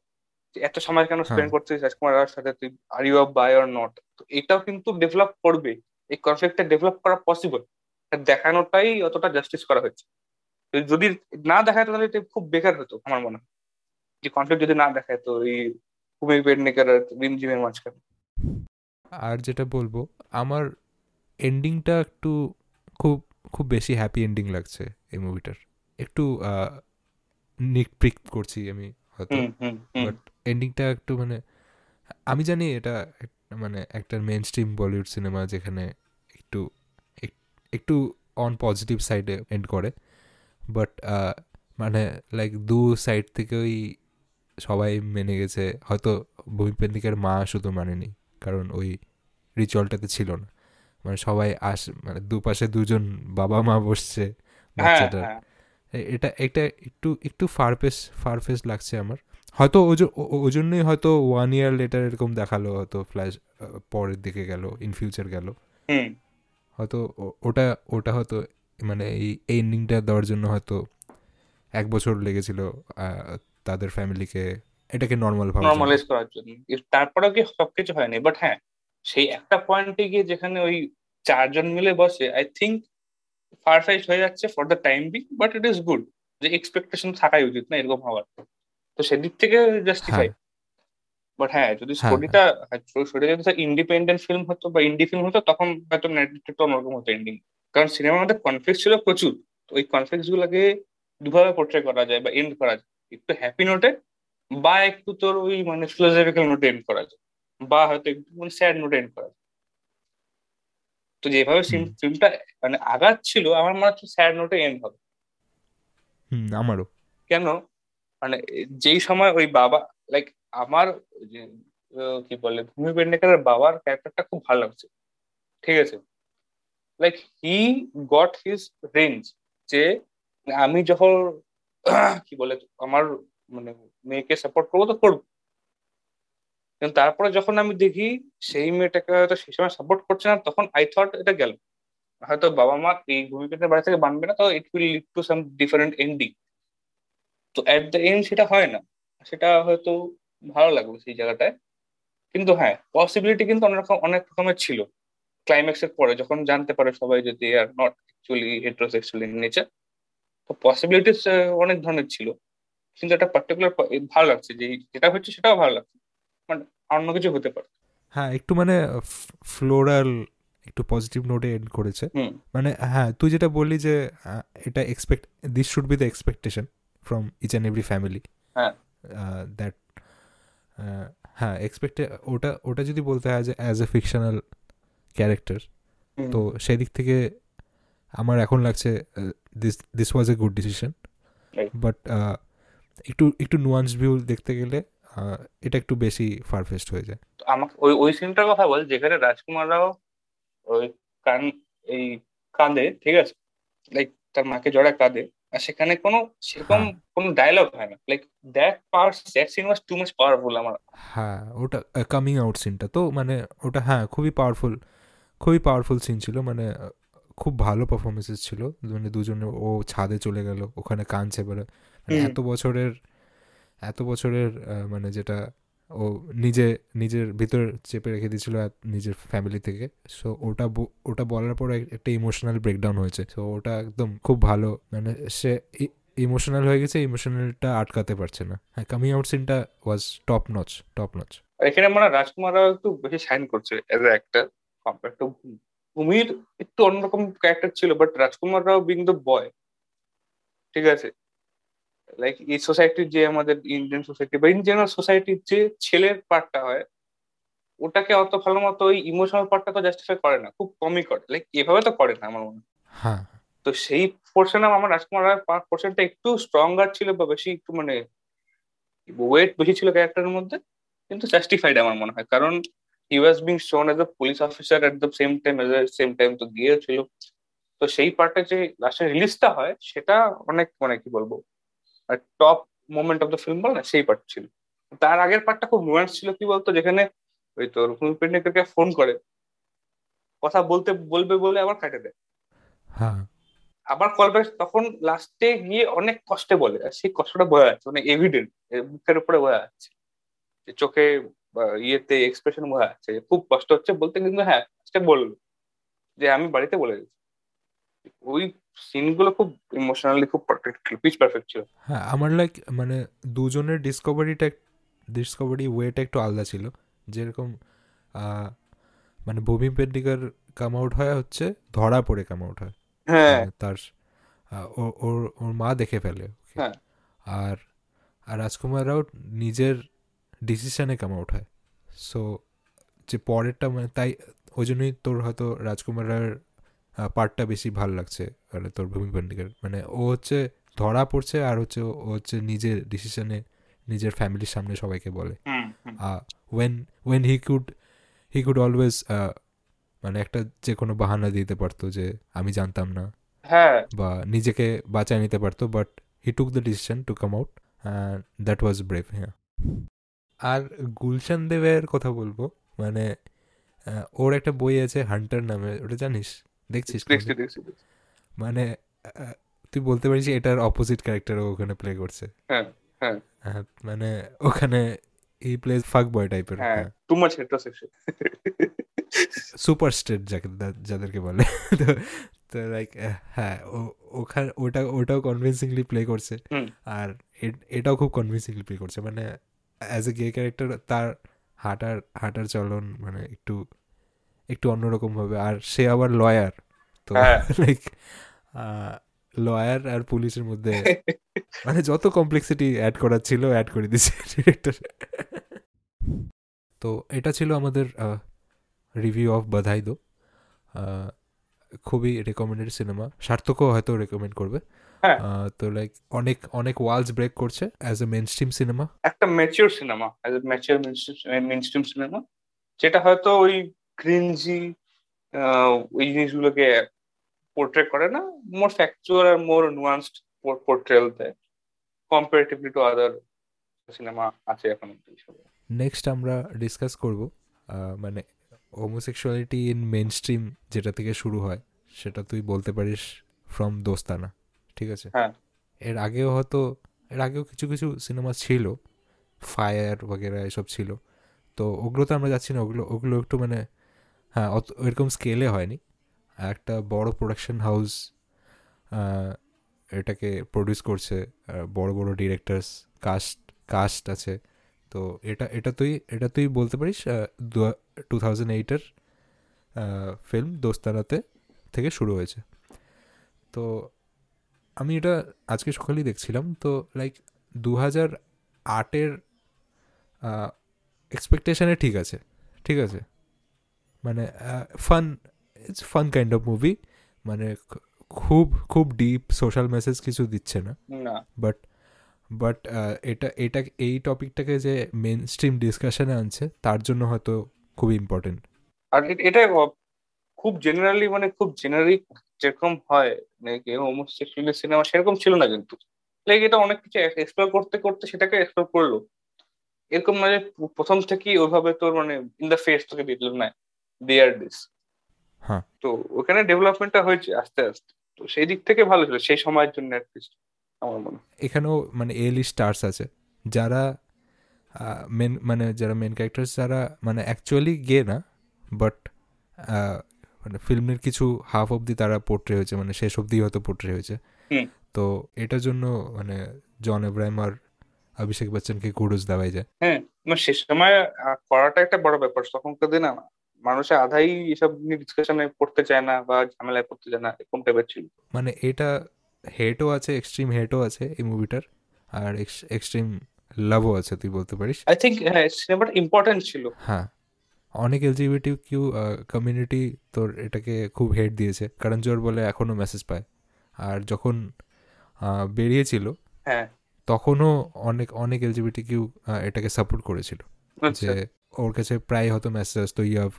এত সময় কেন স্পেন্ড হ্যাঁ। করছিস রাজকুমার রাওয়ার সাথে? তুই are you bi or not তো এটাও কিন্তু ডেভেলপ করবে। এই কনফ্লিক্টটা ডেভেলপ করা পসিবল দেখানোটাই অতটা জাস্টিস করা হচ্ছে যদি না দেখায় তাহলে এটা খুব বেকার হতো আমার মনে হয়। যে কনফ্লিক্ট যদি না দেখায় তো এই ভূমি পেডনেকার আর রিমঝিমের মাঝখানে। আর যেটা বলব আমার এন্ডিংটা একটু খুব খুব বেশি হ্যাপি এন্ডিং লাগছে এই মুভিটার একটু নিক প্রিক করছি আমি হয়তো। বাট এন্ডিংটা একটু মানে আমি জানি এটা মানে একটা মেন স্ট্রিম বলিউড সিনেমা যেখানে একটু একটু অন পজিটিভ সাইডে এন্ড করে বাট মানে লাইক দু সাইড থেকেই সবাই মেনে গেছে। হয়তো ভূমিপেন্দিকের মা শুধু মানেনি কারণ ওই রিচুয়ালটাতে ছিল না। মানে সবাই আস মানে দুপাশে দুজন বাবা মা বসছে হ্যাঁ, বাচ্চাটার। হ্যাঁ। এটা এটা একটু একটু ফারফেস ফারফেস লাগছে আমার। হয়তো ওই জন্যই হয়তো ওয়ান ইয়ার লেটার এরকম দেখাল হয়তো ফ্ল্যাশ পরের দিকে গেল ইন ফিউচার গেল। হয়তো ওটা ওটা হয়তো মানে এই এন্ডিংটা দেওয়ার জন্য হয়তো এক বছর লেগেছিল তাদের ফ্যামিলিকে এটাকে নর্মাল ভাবে নর্মালাইজ করার জন্য। তারপরেও কি সবকিছু হয়নি বাট হ্যাঁ সেই একটা পয়েন্টে গিয়ে যেখানে ওই চারজন মিলে বসে আই থিঙ্ক ফারফাইট হয়ে যাচ্ছে for the time be but it is good যে এক্সপেকটেশন থাকাই উচিত না এরকম হওয়ার। তো সেদিক থেকে জাস্টিফাই বাট হ্যাঁ যদি স্টোরিটা স্টোরিটা যদি ইন্ডিপেন্ডেন্ট ফিল্ম হতো বা ইন্ডি ফিল্ম হতো তখন হয়তো নেটফ্লিক্সটা অন্যরকম হতো এন্ডিং কারণ সিনেমার মধ্যে কনফ্লিক্ট ছিল প্রচুর। তো ওই কনফ্লিক্ট গুলোকে দুভাবে পোর্ট্রে করা যায় বা এন্ড করা যায়। একটু হ্যাপি নোটে বা একটু তোর ওই মানে ফিলোসফিক্যাল নোটে এন্ড করা যায়। বা হয়তো একটু মানে স্যাড নোটে এন্ড করা যায়। তো যেভাবে ফিল্মটা মানে আগাচ্ছিল আমার মনে হচ্ছে স্যাড নোটে এন্ড হবে। আমারও। কেন? মানে যেই সময় ওই বাবা লাইক আমার কি বলে, ভূমি পেডনেকারের বাবার ক্যারেক্টারটা খুব ভালো লাগছে। ঠিক আছে? Like he got his range যে আমি যখন কি বলে, আমার মানে মেয়েকে সাপোর্ট করব তো করব। কিন্তু তারপরে যখন আমি দেখি সেই মেয়েটাকে হয়তো সেই সময় সাপোর্ট করছে না, তখন আই থট এটা গেল। হয়তো বাবা মা এই ভূমিকাটা বাড়ি থেকে বানবে না, তো it will lead to some different ending তো অ্যাট দ্য এন্ড সেটা হয় না। সেটা হয়তো ভালো লাগবে সেই জায়গাটায়। কিন্তু হ্যাঁ পসিবিলিটি কিন্তু অনেক রকম অনেক রকমের ছিল। ক্লাইম্যাক্সের পরে যখন জানতে পারে সবাই যে they are not actually heterosexual in nature তো পসিবিলিটিস অনেক ধরনের ছিল। কিন্তু একটা পার্টিকুলার ভালো লাগছে যে যেটা হচ্ছে সেটাও ভালো লাগছে। মানে অন্য কিছু হতে পারে। হ্যাঁ একটু মানে ফ্লোরাল একটু পজিটিভ নোটে এন্ড করেছে। মানে হ্যাঁ তুই যেটা বললি যে এটা expect this should be the expectation from each and every family that হ্যাঁ এক্সপেক্টে ওটা ওটা যদি বলতে হয় যে অ্যাজ এ ফিকশনাল ক্যারেক্টার তো সেদিক থেকে আমার এখন লাগছে this this was a good decision but একটু একটু নুয়ান্স ভিউ দেখতে গেলে এটা একটু বেশি ফারফেস্ট হয়ে যায়। আমাকে ওই ওই সিনটার কথা বল যেখানে রাজকুমার রাও ওই কান এই কাঁদে ঠিক আছে? লাইক তার মাকে জড়ায় কাঁদে। আর সেখানে কোনো সেরকম হ্যাঁ। কোনো ডায়লগ হয় না। Like that part that scene was too much powerful আমার। হ্যাঁ ওটা কামিং আউট সিনটা তো মানে ওটা হ্যাঁ খুবই পাওয়ারফুল খুবই পাওয়ারফুল সিন ছিল। মানে খুব ভালো পারফরমেন্সেস ছিল। মানে দুজনে ও ছাদে চলে গেল ওখানে কাঁদছে বলে। মানে এত বছরের এত বছরের মানে যেটা ও নিজে, নিজের ভিতর চেপে রেখে দিয়েছিল নিজের ফ্যামিলি থেকে। সো ওটা ওটা বলার পর একটা ইমোশনাল ব্রেকডাউন হয়েছে। সো ওটা একদম খুব ভালো। মানে সে ইমোশনাল হয়ে গেছে ইমোশনালটা আটকাতে পারছে না। হ্যাঁ কামিং আউট সিনটা was top notch top notch এখানে মানে রাজকুমার একটু বেশি সাইন করছে as a actor compare to ভূমির একটু অন্যরকম ক্যারেক্টার ছিল but Rajkummar Rao being the boy ঠিক আছে? লাইক এই সোসাইটির যে আমাদের ইন্ডিয়ান সোসাইটি বা ইন জেনারেল সোসাইটির যে ছেলের পার্টটা হয় ওটাকে অত ভালো মতো ওই ইমোশনাল পার্টটা তো জাস্টিফাই করে না খুব কমই করে। লাইক এভাবে তো করে না আমার মনে হয়। হ্যাঁ। তো সেই পোর্শনে আমার রাজকুমার রায়ের পোর্শনটা একটু স্ট্রঙ্গার ছিল বা বেশি একটু মানে ওয়েট বেশি ছিল ক্যারেক্টারের মধ্যে কিন্তু জাস্টিফাইড আমার মনে হয়। কারণ he was being shown as a police officer at the same time as same time তো গিয়েছিল। তো সেই পার্টে যে লাস্টের রিলিজটা হয় সেটা অনেক মানে কি বলব? Top moment of the film বল না সেই পার্ট ছিল। তার আগের পার্টটা খুব রোম্যান্স ছিল কি বলতো? যেখানে ওই তোর রুমি পেডনেকারকে ফোন করে কথা বলতে বলবে বলে আবার কাটে দেয়। হ্যাঁ। আবার কল ব্যাক তখন লাস্টে গিয়ে অনেক কষ্টে বলে আর সেই কষ্টটা বোঝা যাচ্ছে মানে এভিডেন্ট মুখের উপরে বোঝা যাচ্ছে। যে চোখে ইয়েতে এক্সপ্রেশন বোঝা যাচ্ছে খুব কষ্ট হচ্ছে বলতে কিন্তু হ্যাঁ বলল যে আমি বাড়িতে বলে দিচ্ছি ওই সিনগুলো খুব ইমোশনালি খুব পারফেক্ট ছিল পিচ পারফেক্ট ছিল। হ্যাঁ আমার লাইক মানে দুজনের ডিসকভারিটা ডিসকভারি ওয়েটা একটু আলাদা ছিল। যেরকম মানে ভূমি পেডনিকার কাম আউট হয় হচ্ছে ধরা পড়ে কাম আউট হয়। হ্যাঁ। মানে তার ওর ওর মা দেখে ফেলে। হ্যাঁ। আর আর রাজকুমার রাও নিজের ডিসিশনে কাম আউট হয়। সো যে পরেরটা মানে তাই ওই জন্যই তোর হয়তো রাজকুমার রায়ের পার্টটা বেশি ভালো লাগছে মানে তোর ভূমি পান্ডিকার মানে ও হচ্ছে ধরা পড়ছে আর হচ্ছে ও হচ্ছে নিজের ডিসিশনে নিজের ফ্যামিলির সামনে সবাইকে বলে। When when he could he could always মানে একটা যে কোনো বাহানা দিতে পারতো যে আমি জানতাম না হ্যাঁ। বা নিজেকে বাঁচায় নিতে পারতো but he took the decision to come out that was brave হ্যাঁ আর গুলশান দেবের কথা বলব মানে ওর একটা বই আছে হান্টার নামে ওটা জানিস? দেখছিস দেখছি দেখছি দেখছি। মানে তুই বলতে পারিস এটার অপোজিট ক্যারেক্টার ওখানে প্লে করছে। হ্যাঁ, হ্যাঁ। হ্যাঁ, মানে ওখানে ই প্লেজ ফাক বয় টাইপের হ্যাঁ too much heterosexual super straight যাকে যাদেরকে বলে। তো তো লাইক হ্যাঁ ও- ওখানে ওটা ওটাও কনভিন্সিংলি প্লে করছে। আর এটাও খুব কনভিন্সিংলি প্লে করছে। মানে অ্যাজ এ গে ক্যারেক্টার তার হাঁটার হাঁটার চলন মানে একটু একটু অন্যরকম হবে আর সে আবার লয়ার তো হ্যাঁ। লাইক লয়ার আর পুলিশের মধ্যে মানে যত কমপ্লেক্সিটি অ্যাড করার ছিল অ্যাড করে দিছে ডিরেক্টর তো এটা ছিল আমাদের রিভিউ অফ বাধাই দো খুবই রেকমেন্ডেড সিনেমা সার্থকও হয়তো রেকমেন্ড করবে। হ্যাঁ। তো লাইক অনেক অনেক ওয়ালস ব্রেক করছে as a mainstream cinema একটা mature cinema as a mature mainstream cinema যেটা হয়তো ওই ক্রিঞ্জি ওই জিনিসগুলোকে পোর্ট্রে করে না মোর ফ্যাকচুয়াল আর মোর নুয়ান্সড পোর্ট্রেল দেয়। কম্পারেটিভলি টু আদার সিনেমা আছে এখন নেক্সট আমরা ডিসকাস করব মানে হোমোসেক্সুয়ালিটি ইন মেন স্ট্রিম যেটা থেকে শুরু হয় সেটা তুই বলতে পারিস ফ্রম দোস্তানা ঠিক আছে? হ্যাঁ। এর আগেও হয়তো এর আগেও কিছু কিছু সিনেমা ছিল ফায়ার বগেরা এসব ছিল। তো ওগুলো তো আমরা যাচ্ছি না ওগুলো ওগুলো একটু মানে হ্যাঁ অত এরকম স্কেলে হয়নি। একটা বড় প্রোডাকশন হাউস এটাকে প্রডিউস করছে বড় বড় ডিরেক্টরস কাস্ট কাস্ট আছে। তো এটা এটা তুই এটা তুই বলতে পারিস টু থাউজেন্ড এইটের ফিল্ম দোস্তানাতে থেকে শুরু হয়েছে। তো আমি এটা আজকে সকালেই দেখছিলাম। তো লাইক দু হাজার আটের এক্সপেকটেশানে ঠিক আছে। ঠিক আছে? মানে fun it's fun kind of movie মানে খুব খুব ডিপ সোশ্যাল মেসেজ কিছু দিচ্ছে না। বাট বাট এটা এটা এই টপিকটাকে যে মেন স্ট্রিম ডিসকাশনে আনছে তার জন্য হয়তো খুব ইম্পর্টেন্ট আর এটা খুব জেনারেলি মানে খুব জেনারিক যেরকম হয় নাকি হোমোসেক্সুয়াল সিনেমা সেরকম ছিল না কিন্তু। লাইক এটা অনেক কিছু এক্সপ্লোর করতে করতে সেটাকে এক্সপ্লোর করল। এরকম মানে প্রথম থেকেই ওইভাবে তোর মানে ইন দ্য ফেস তোকে দিয়ে দিল না। দেয়ার দিস হ্যাঁ। তো ওখানে ডেভেলপমেন্টটা হয়েছে আস্তে আস্তে। তো সেই দিক থেকে ভালো ছিল সেই সময়ের জন্য অ্যাটলিস্ট আমার মনে এখানেও মানে এলি স্টার্স আছে। যারা মেন মানে যারা মেন ক্যারেক্টার্স যারা মানে অ্যাকচুয়ালি গে না বাট মানে ফিল্মের কিছু হাফ অবধি তারা পোর্ট্রে হয়েছে মানে শেষ অবধি হয়তো পোর্ট্রে হয়েছে। তো এটার জন্য মানে জন এব্রাহিম আর অভিষেক বচ্চনকে কুডোস দেওয়াই যায়। হ্যাঁ মানে সে সময় করাটা একটা বড় ব্যাপার। তখনকার দিনে না মানুষের আধাই এসব নিয়ে ডিসকাশনে পড়তে চায় না বা ঝামেলায় পড়তে চায় না এরকম টাইপের ছিল। মানে এটা হেটও আছে এক্সট্রিম হেটও আছে এই মুভিটার আর এক্সট্রিম লাভও আছে তুই বলতে পারিস। আই থিঙ্ক হ্যাঁ সিনেমাটা ইম্পর্টেন্ট ছিল। হ্যাঁ অনেক এলজিবিটি কিউ কমিউনিটি তোর এটাকে খুব হেট দিয়েছে। কারণ জোর বলে এখনও মেসেজ পায়। আর যখন বেরিয়েছিল হ্যাঁ। তখনও অনেক অনেক এলজিবিটি কিউ এটাকে সাপোর্ট করেছিল। আচ্ছা। যে ওর কাছে প্রায় হতো মেসেজ আসতো you have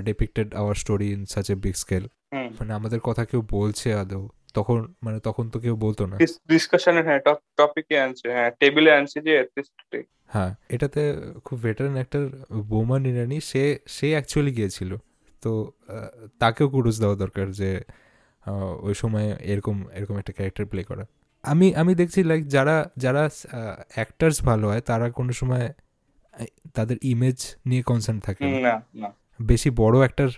depicted our story in such a big scale মানে আমাদের কথা কেউ বলছে আদৌ? তখন মানে তখন তো কেউ বলতো না। ডিসকাশনের হ্যাঁ টপিকে আনছে হ্যাঁ টেবিলে আনছে যে হ্যাঁ এটাতে খুব ভেটারান একটা বোমান ইরানি সে সে অ্যাকচুয়ালি গিয়েছিল। তো তাকেও কুরুস দেওয়া দরকার যে ওই সময় এরকম এরকম একটা ক্যারেক্টার প্লে করা। আমি আমি দেখছি লাইক যারা যারা অ্যাক্টার্স ভালো হয় তারা কোনো সময় তাদের ইমেজ নিয়ে কনসার্ন থাকে না। বেশি বড় অ্যাক্টার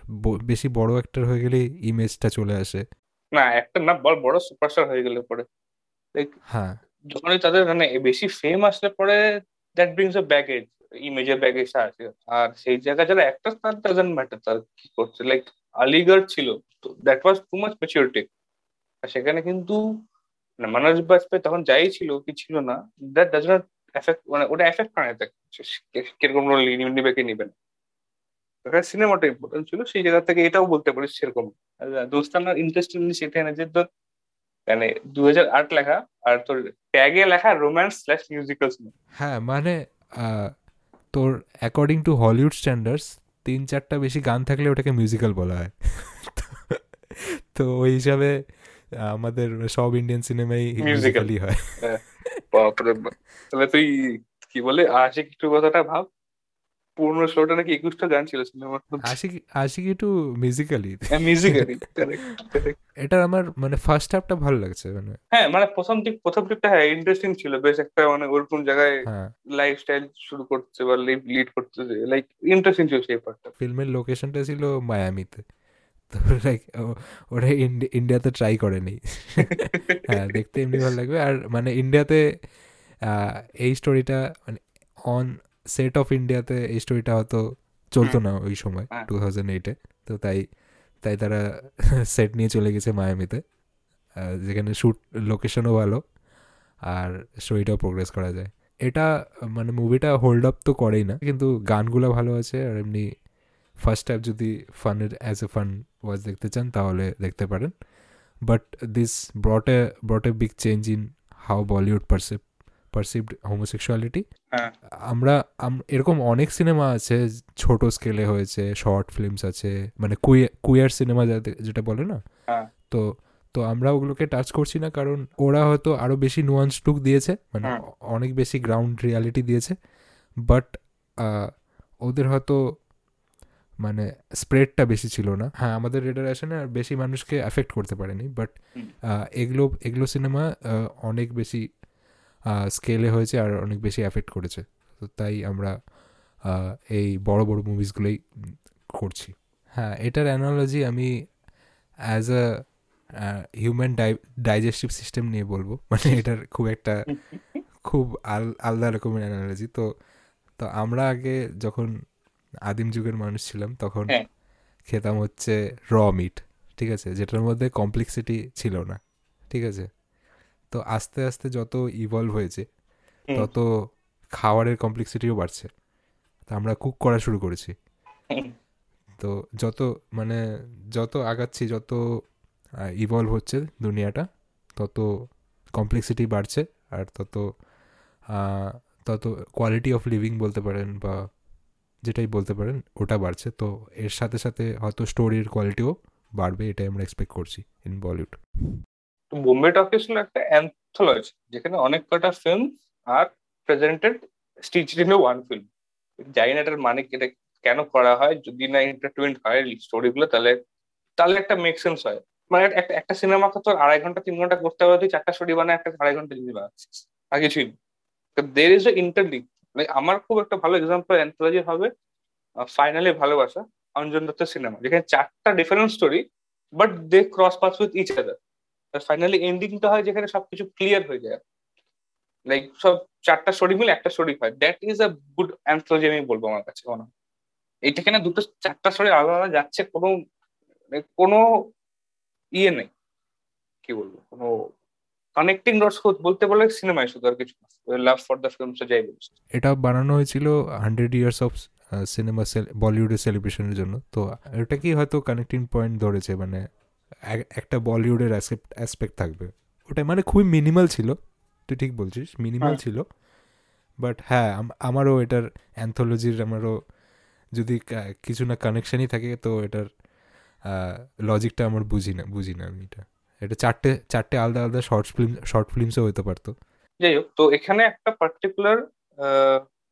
বেশি বড় অ্যাক্টার হয়ে গেলে ইমেজটা চলে আসে। না একটা না বড় বড় সুপারস্টার হয়ে গেলে পরে। হ্যাঁ। যখনই তাদের মানে বেশি ফেম আসলে পরে দ্যাট ব্রিংস আ ব্যাগেজ ইমেজের ব্যাগেজটা আছে আর সেই জায়গায় যারা অ্যাক্টর তার ডাজন্ট ম্যাটার তার কি করছে। লাইক আলিগড় ছিল তো that was too much maturity আর সেখানে কিন্তু মানে মনোজ বাজপেয়ী তখন যাই ছিল কি ছিল না দ্যাট ডাজ নট এফেক্ট মানে ওটা এফেক্ট করে না। কীরকম নিবে কি নিবে না। ওখানে সিনেমাটা ইম্পর্টেন্ট ছিল সেই জায়গা থেকে এটাও বলতে পারিস সেরকম। দোস্তানার ইন্টারেস্টিং সেটা না যে তোর মানে দু আট লেখা আর তোর ট্যাগে লেখা রোম্যান্স স্ল্যাশ মিউজিক্যাল সিনেমা হ্যাঁ মানে তোর অ্যাকর্ডিং টু হলিউড স্ট্যান্ডার্ডস তিন চারটা বেশি গান থাকলে ওটাকে মিউজিক্যাল বলা হয়। তো ওই হিসাবে আমাদের সব ইন্ডিয়ান সিনেমাই Musical. মিউজিক্যালি হয়। বাপরে তাহলে তুই কি বলে আশিক একটু কথাটা ভাব। পুরনো শোটা নাকি একুশটা গান ছিল সিনেমার আশিক আশিক একটু মিউজিক্যালি মিউজিক্যালি এটা আমার মানে ফার্স্ট হাফটা ভালো লাগছে মানে। হ্যাঁ মানে প্রথম দিক প্রথম দিকটা হ্যাঁ ইন্টারেস্টিং ছিল। বেশ একটা মানে ওরকম জায়গায় হ্যাঁ। লাইফস্টাইল শুরু করছে বা লিড করতেছে লাইক ইন্টারেস্টিং ছিল সেই পার্টটা ফিল্মের লোকেশনটা ছিল মায়ামিতে তো লাইক ওরা ইন্ডিয়াতে ট্রাই করেনি। হ্যাঁ দেখতে এমনি ভালো লাগবে। আর মানে ইন্ডিয়াতে এই স্টোরিটা মানে অন সেট অফ ইন্ডিয়াতে এই স্টোরিটা হয়তো চলতো না ওই সময়। টু থাউজেন্ড এইটে তো তাই তাই তারা সেট নিয়ে চলে গেছে মায়ামিতে যেখানে শ্যুট লোকেশনও ভালো আর স্টোরিটাও প্রোগ্রেস করা যায়। এটা মানে মুভিটা হোল্ড আপ তো করেই না কিন্তু গানগুলো ভালো আছে আর এমনি ফার্স্ট টাইম যদি ফানের অ্যাজ এ ফান ওয়াজ দেখতে চান তাহলে দেখতে পারেন। But this brought a brought a big change in how Bollywood perceive perceived homosexuality হ্যাঁ। আমরা আম- এরকম অনেক সিনেমা আছে ছোট স্কেলে হয়েছে শর্ট ফিল্মস আছে মানে কুয়ার সিনেমা যেটা বলে না? হ্যাঁ। তো তো আমরা ওগুলোকে টাচ করছি না কারণ ওরা হয়তো আরও বেশি নুয়ান্স লুক দিয়েছে মানে অনেক বেশি গ্রাউন্ড রিয়ালিটি দিয়েছে বাট ওদের হয়তো মানে স্প্রেডটা বেশি ছিল না। হ্যাঁ আমাদের রেডার আসে না আর বেশি মানুষকে অ্যাফেক্ট করতে পারেনি বাট এগুলো এগুলো সিনেমা অনেক বেশি স্কেলে হয়েছে আর অনেক বেশি অ্যাফেক্ট করেছে। তো তাই আমরা এই বড় বড় মুভিসগুলোই করছি। হ্যাঁ এটার অ্যানালজি আমি as a human digestive system নিয়ে বলব। মানে এটার খুব একটা খুব আল- আলাদা রকমের অ্যানালজি তো তো আমরা আগে যখন আদিম যুগের মানুষ ছিলাম তখন হ্যাঁ। খেতাম হচ্ছে র মিট ঠিক আছে? যেটার মধ্যে কমপ্লেক্সিটি ছিল না ঠিক আছে? তো আস্তে আস্তে যত ইভলভ হয়েছে তত খাবারের কমপ্লেক্সিটিও বাড়ছে। তো আমরা কুক করা শুরু করেছি। তো যত মানে যত আগাচ্ছি যত ইভলভ হচ্ছে দুনিয়াটা তত কমপ্লেক্সিটি বাড়ছে আর তত তত কোয়ালিটি অফ লিভিং বলতে পারেন বা যেটাই বলতে পারেন ওটা বাড়ছে। তো এর সাথে সাথে হয়তো স্টোরির কোয়ালিটিও বাড়বে এটাই আমরা এক্সপেক্ট করছি ইন বলিউড বোম্বে টকিস হলো একটা অ্যান্থোলজি যেখানে অনেক কটা film are presented stitch in one film জানি না এটার মানে এটা কেন করা হয়, যদি না এন্টারটেনমেন্ট হয় স্টোরিগুলো তাহলে তাহলে একটা মেক সেন্স হয়। মানে একটা একটা সিনেমাকে তো আড়াই ঘণ্টা, তিন ঘণ্টা করতে হবে, তুই চারটা স্টোরি বানায় একটা আড়াই ঘণ্টা জিনিস বানাচ্ছিস। আর কিছুই দের ইজ এ ইন্টারলিক আমার খুব একটা ভালো এক্সাম্পল অ্যান্থোলজি হবে ফাইনালি ভালোবাসা, অঞ্জন দত্তের সিনেমা যেখানে চারটা different story but they cross pass with each other finally এন্ডিংটা হয় যেখানে সবকিছু ক্লিয়ার হয়ে যায়। লাইক সব চারটা স্টোরি মিলে একটা স্টোরি হয়। That is a good anthology আমি বলব আমার কাছে মনে হয়। এইটা কেন দুটো চারটা স্টোরি আলাদা আলাদা যাচ্ছে, কোনো কোনো ইয়ে নেই। কি বলব? কোনো কানেক্টিং ডটস বলতে বলে সিনেমায় শুধু আর কিছু লাভ ফর দ্য ফিল্ম যাই বলিস। এটা বানানো হয়েছিল হান্ড্রেড ইয়ার্স অফ সিনেমা বলিউডের সেলিব্রেশনের জন্য। তো এটা কি হয়তো কানেক্টিং পয়েন্ট ধরেছে মানে একটা বলিউডের অ্যাসপেক্ট থাকবে। ওটা মানে খুবই মিনিমাল ছিল তুই ঠিক বলছিস মিনিমাল ছিল। বাট হ্যাঁ আমারও এটার অ্যান্থোলজির আমারও যদি কিছু না কানেকশনই থাকে তো এটার লজিকটা আমার বুঝি না বুঝি না আমি এটা। এটা চারটে চারটে আলাদা আলাদা শর্ট ফিল্ম শর্ট ফিল্মসও হতে পারতো। যাই হোক তো এখানে একটা পার্টিকুলার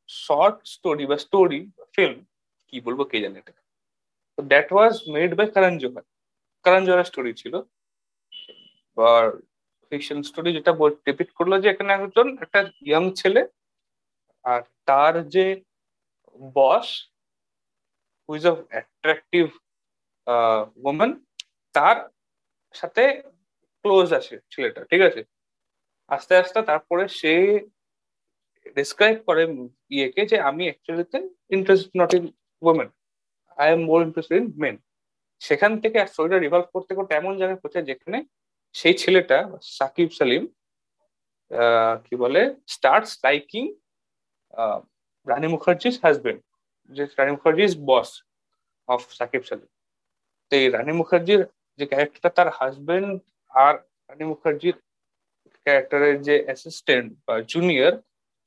শর্ট স্টোরি বা স্টোরি ফিল্ম কি বলব কে জানে এটা that was made by Karan Johar Karan Johar story ছিল। আর ফিকশন স্টোরি যেটা ডিপিট করল যে এখানে একজন একটা ইয়াং ছেলে আর তার যে boss who is of attractive women তার সাথে ক্লোজ আছে ছেলেটা, ঠিক আছে? আস্তে আস্তে তারপরে সে ডিসক্রাইব করে ইয়েকে যে আমি অ্যাকচুয়ালিতে interest not in women I am more interested in men সেখান থেকে স্টোরিটা রিভলভ করতে করতে এমন জায়গায় পৌঁছে যেখানে সেই ছেলেটা, সাকিব সালিম কি বলে স্টার্টস লাইকিং রানী মুখার্জির হাজবেন্ড যে রানী মুখার্জি বস অফ সাকিব সালিম। তো এই রানী মুখার্জির যে ক্যারেক্টারটা তার হাজবেন্ড আর রানী মুখার্জির ক্যারেক্টারের যে অ্যাসিস্ট্যান্ট বা junior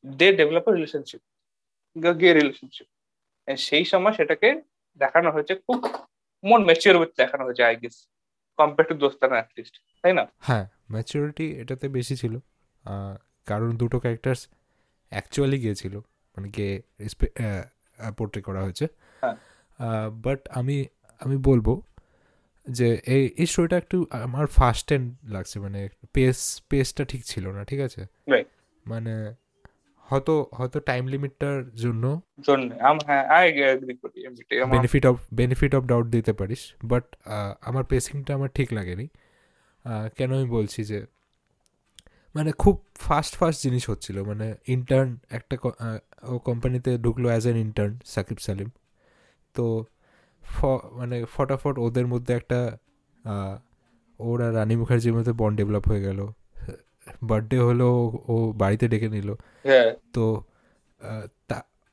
they develop relationship gay relationship সেই সময় সেটাকে দেখানো হয়েছে খুব মন ম্যাচিওর উইথ দেখানো হয়েছে I guess compare to Dostana at least তাই না? হ্যাঁ ম্যাচিউরিটি এটাতে বেশি ছিল। কারণ দুটো ক্যারেক্টার্স অ্যাকচুয়ালি গিয়েছিল মানে কে পোর্ট্রে করা হয়েছে। বাট হ্যাঁ। আমি আমি বলব যে এই এই স্টোরিটা একটু আমার ফার্স্ট হ্যান্ড লাগছে মানে পেস পেসটা ঠিক ছিল না ঠিক আছে? মানে হয়তো হয়তো টাইম লিমিটটার জন্য benefit of benefit of doubt দিতে পারিস বাট আমার পেসিংটা আমার ঠিক লাগেনি। কেন আমি বলছি যে মানে খুব ফাস্ট ফাস্ট জিনিস হচ্ছিল। মানে ইন্টার্ন একটা ও কোম্পানিতে ঢুকলো as an intern Saqib Saleem. তো মানে ফটাফট ওদের মধ্যে একটা ওরা রানী মুখার্জির মধ্যে বন্ড ডেভেলপ হয়ে গেল। বার্থডে হলো ও বাড়িতে ডেকে নিল হ্যাঁ। তো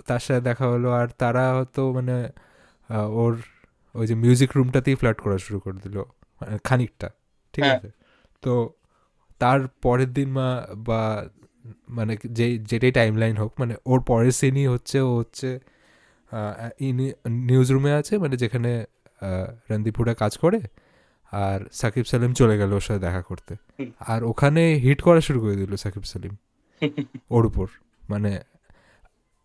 তার সাথে দেখা হলো আর তারা হয়তো মানে ওর ওই যে মিউজিক রুমটাতেই ফ্ল্যাট করা শুরু করে দিল মানে খানিকটা ঠিক হ্যাঁ। আছে তো তার পরের দিন মা বা মানে যে যেটাই টাইম লাইন হোক মানে ওর পরের সিনই হচ্ছে ও হচ্ছে নিউজ রুমে আছে মানে যেখানে রণদীপুরা কাজ করে আর সাকিব সালিম চলে গেল ওর সাথে দেখা করতে। আর ওখানে হিট করা শুরু করে দিল সাকিব সালিম। ওর উপর। মানে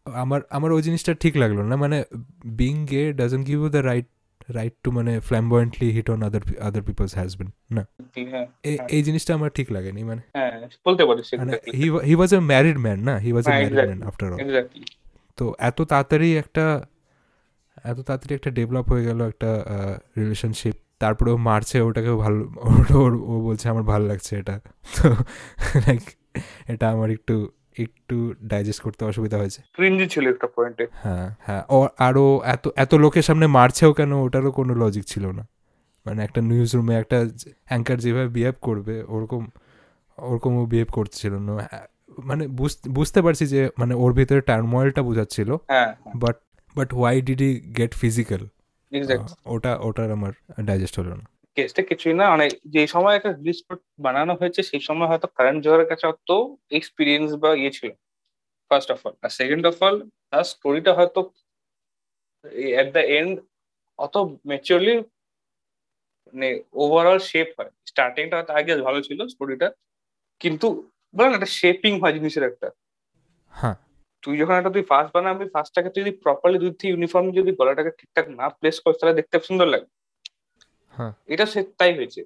আমার আমার ওই জিনিসটা ঠিক লাগল না। মানে being gay doesn't give you the right right to মানে flamboyantly hit on other other people's husband না? এই জিনিসটা আমার ঠিক লাগেনি। মানে বলতে পারিস মানে হি ওয়াজ এ ম্যারিড ম্যান না? He was a married man after all তো এত তাড়াতাড়ি একটা এত তাড়াতাড়ি একটা ডেভেলপ হয়ে গেল একটা রিলেশনশিপ তারপরে ও মারছে ওটাকেও ভালো ওর ও বলছে আমার ভালো লাগছে এটা। তো লাইক এটা আমার একটু একটু ডাইজেস্ট করতে অসুবিধা হয়েছে। ক্রিঞ্জি ছিল একটা পয়েন্টে হ্যাঁ হ্যাঁ ও আরও এত এত লোকের সামনে মারছেও কেন ওটারও কোনো লজিক ছিল না। মানে একটা নিউজ রুমে একটা অ্যাঙ্কার যেভাবে বিহেভ করবে ওরকম ওরকম ও বিহেভ করছিল না। মানে বুঝতে পারছি যে মানে ওর ভিতরে টার্ময়েলটা বোঝাচ্ছিল। But but why did he get physical ওটা ওটার আমার ডাইজেস্ট হলো না। কেসটা কিছুই না মানে যে সময় একটা রিলিজ বানানো হয়েছে সেই সময় হয়তো কারণ জোহরের কাছে অত এক্সপিরিয়েন্স বা ইয়ে ছিল ফার্স্ট অফ অল আর সেকেন্ড অফ অল তার স্টোরিটা হয়তো এট দ্য এন্ড অত ম্যাচিওরলি মানে ওভারঅল শেপ হয়। স্টার্টিংটা হয়তো আগে ভালো ছিল স্টোরিটা কিন্তু বলে না একটা শেপিং হয় জিনিসের একটা। হ্যাঁ তুই যখন একটা তুই ফার্স্ট বানাবি ফার্স্টটাকে তুই যদি প্রপারলি দুই থেকে ইউনিফর্ম যদি গলাটাকে ঠিকঠাক না প্লেস করিস তাহলে দেখতে সুন্দর লাগে। হ্যাঁ। এটা সে তাই হয়েছে।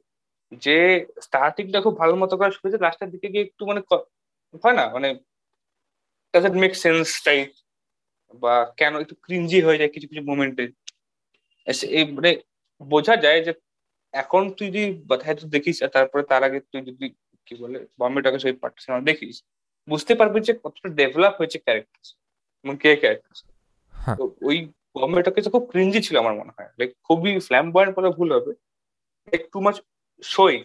যে স্টার্টিংটা খুব ভালো মতো করা শুরু হয়েছে লাস্টের দিকে গিয়ে একটু মানে হয় না? মানে ডাজেন্ট মেক সেন্স টাইপ বা কেন একটু ক্রিঞ্জি হয়ে যায় কিছু কিছু মোমেন্টে এই মানে বোঝা যায় যে এখন তুই যদি হয়তো দেখিস তারপরে তার আগে তুই যদি কি বলে বম্বে টকের সেই পার্ট সিনেমা দেখিস বুঝতে পারবি যে কতটা ডেভেলপ হয়েছে ক্যারেক্টার এবং কে ক্যারেক্টার তো ওই বম্বে টকিজ খুব ক্রিঞ্জি ছিল আমার মনে হয়। লাইক খুবই ফ্ল্যাম বয়েন্ট বলে ভুল হবে। একটু মাছ শোয়িং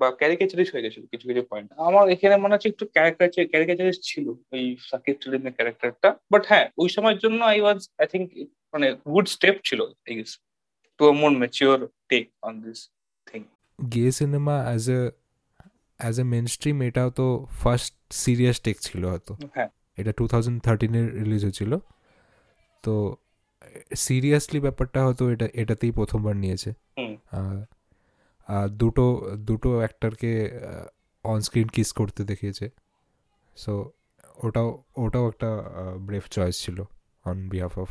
বা ক্যারিকেচারিস হয়ে গেছিল কিছু কিছু পয়েন্ট আমার এখানে মনে হচ্ছে একটু ক্যারিকেচার ক্যারিকেচারিস ছিল ওই সাকিব সেলিমের ক্যারেক্টারটা বাট হ্যাঁ ওই সময়ের জন্য আই ওয়াজ আই থিঙ্ক মানে গুড স্টেপ ছিল I guess to a more mature take on this thing gay cinema as a as a mainstream এটাও তো ফার্স্ট সিরিয়াস টেক ছিল হয়তো। হ্যাঁ। এটা টু থাউজেন্ড থার্টিনে রিলিজ হয়েছিল। তো সিরিয়াসলি ব্যাপারটা হয়তো এটা এটাতেই প্রথমবার নিয়েছে। দুটো দুটো অ্যাক্টারকে অন স্ক্রিন কিস করতে দেখিয়েছে। সো ওটাও ওটাও একটা ব্রেভ চয়েস ছিল on behalf of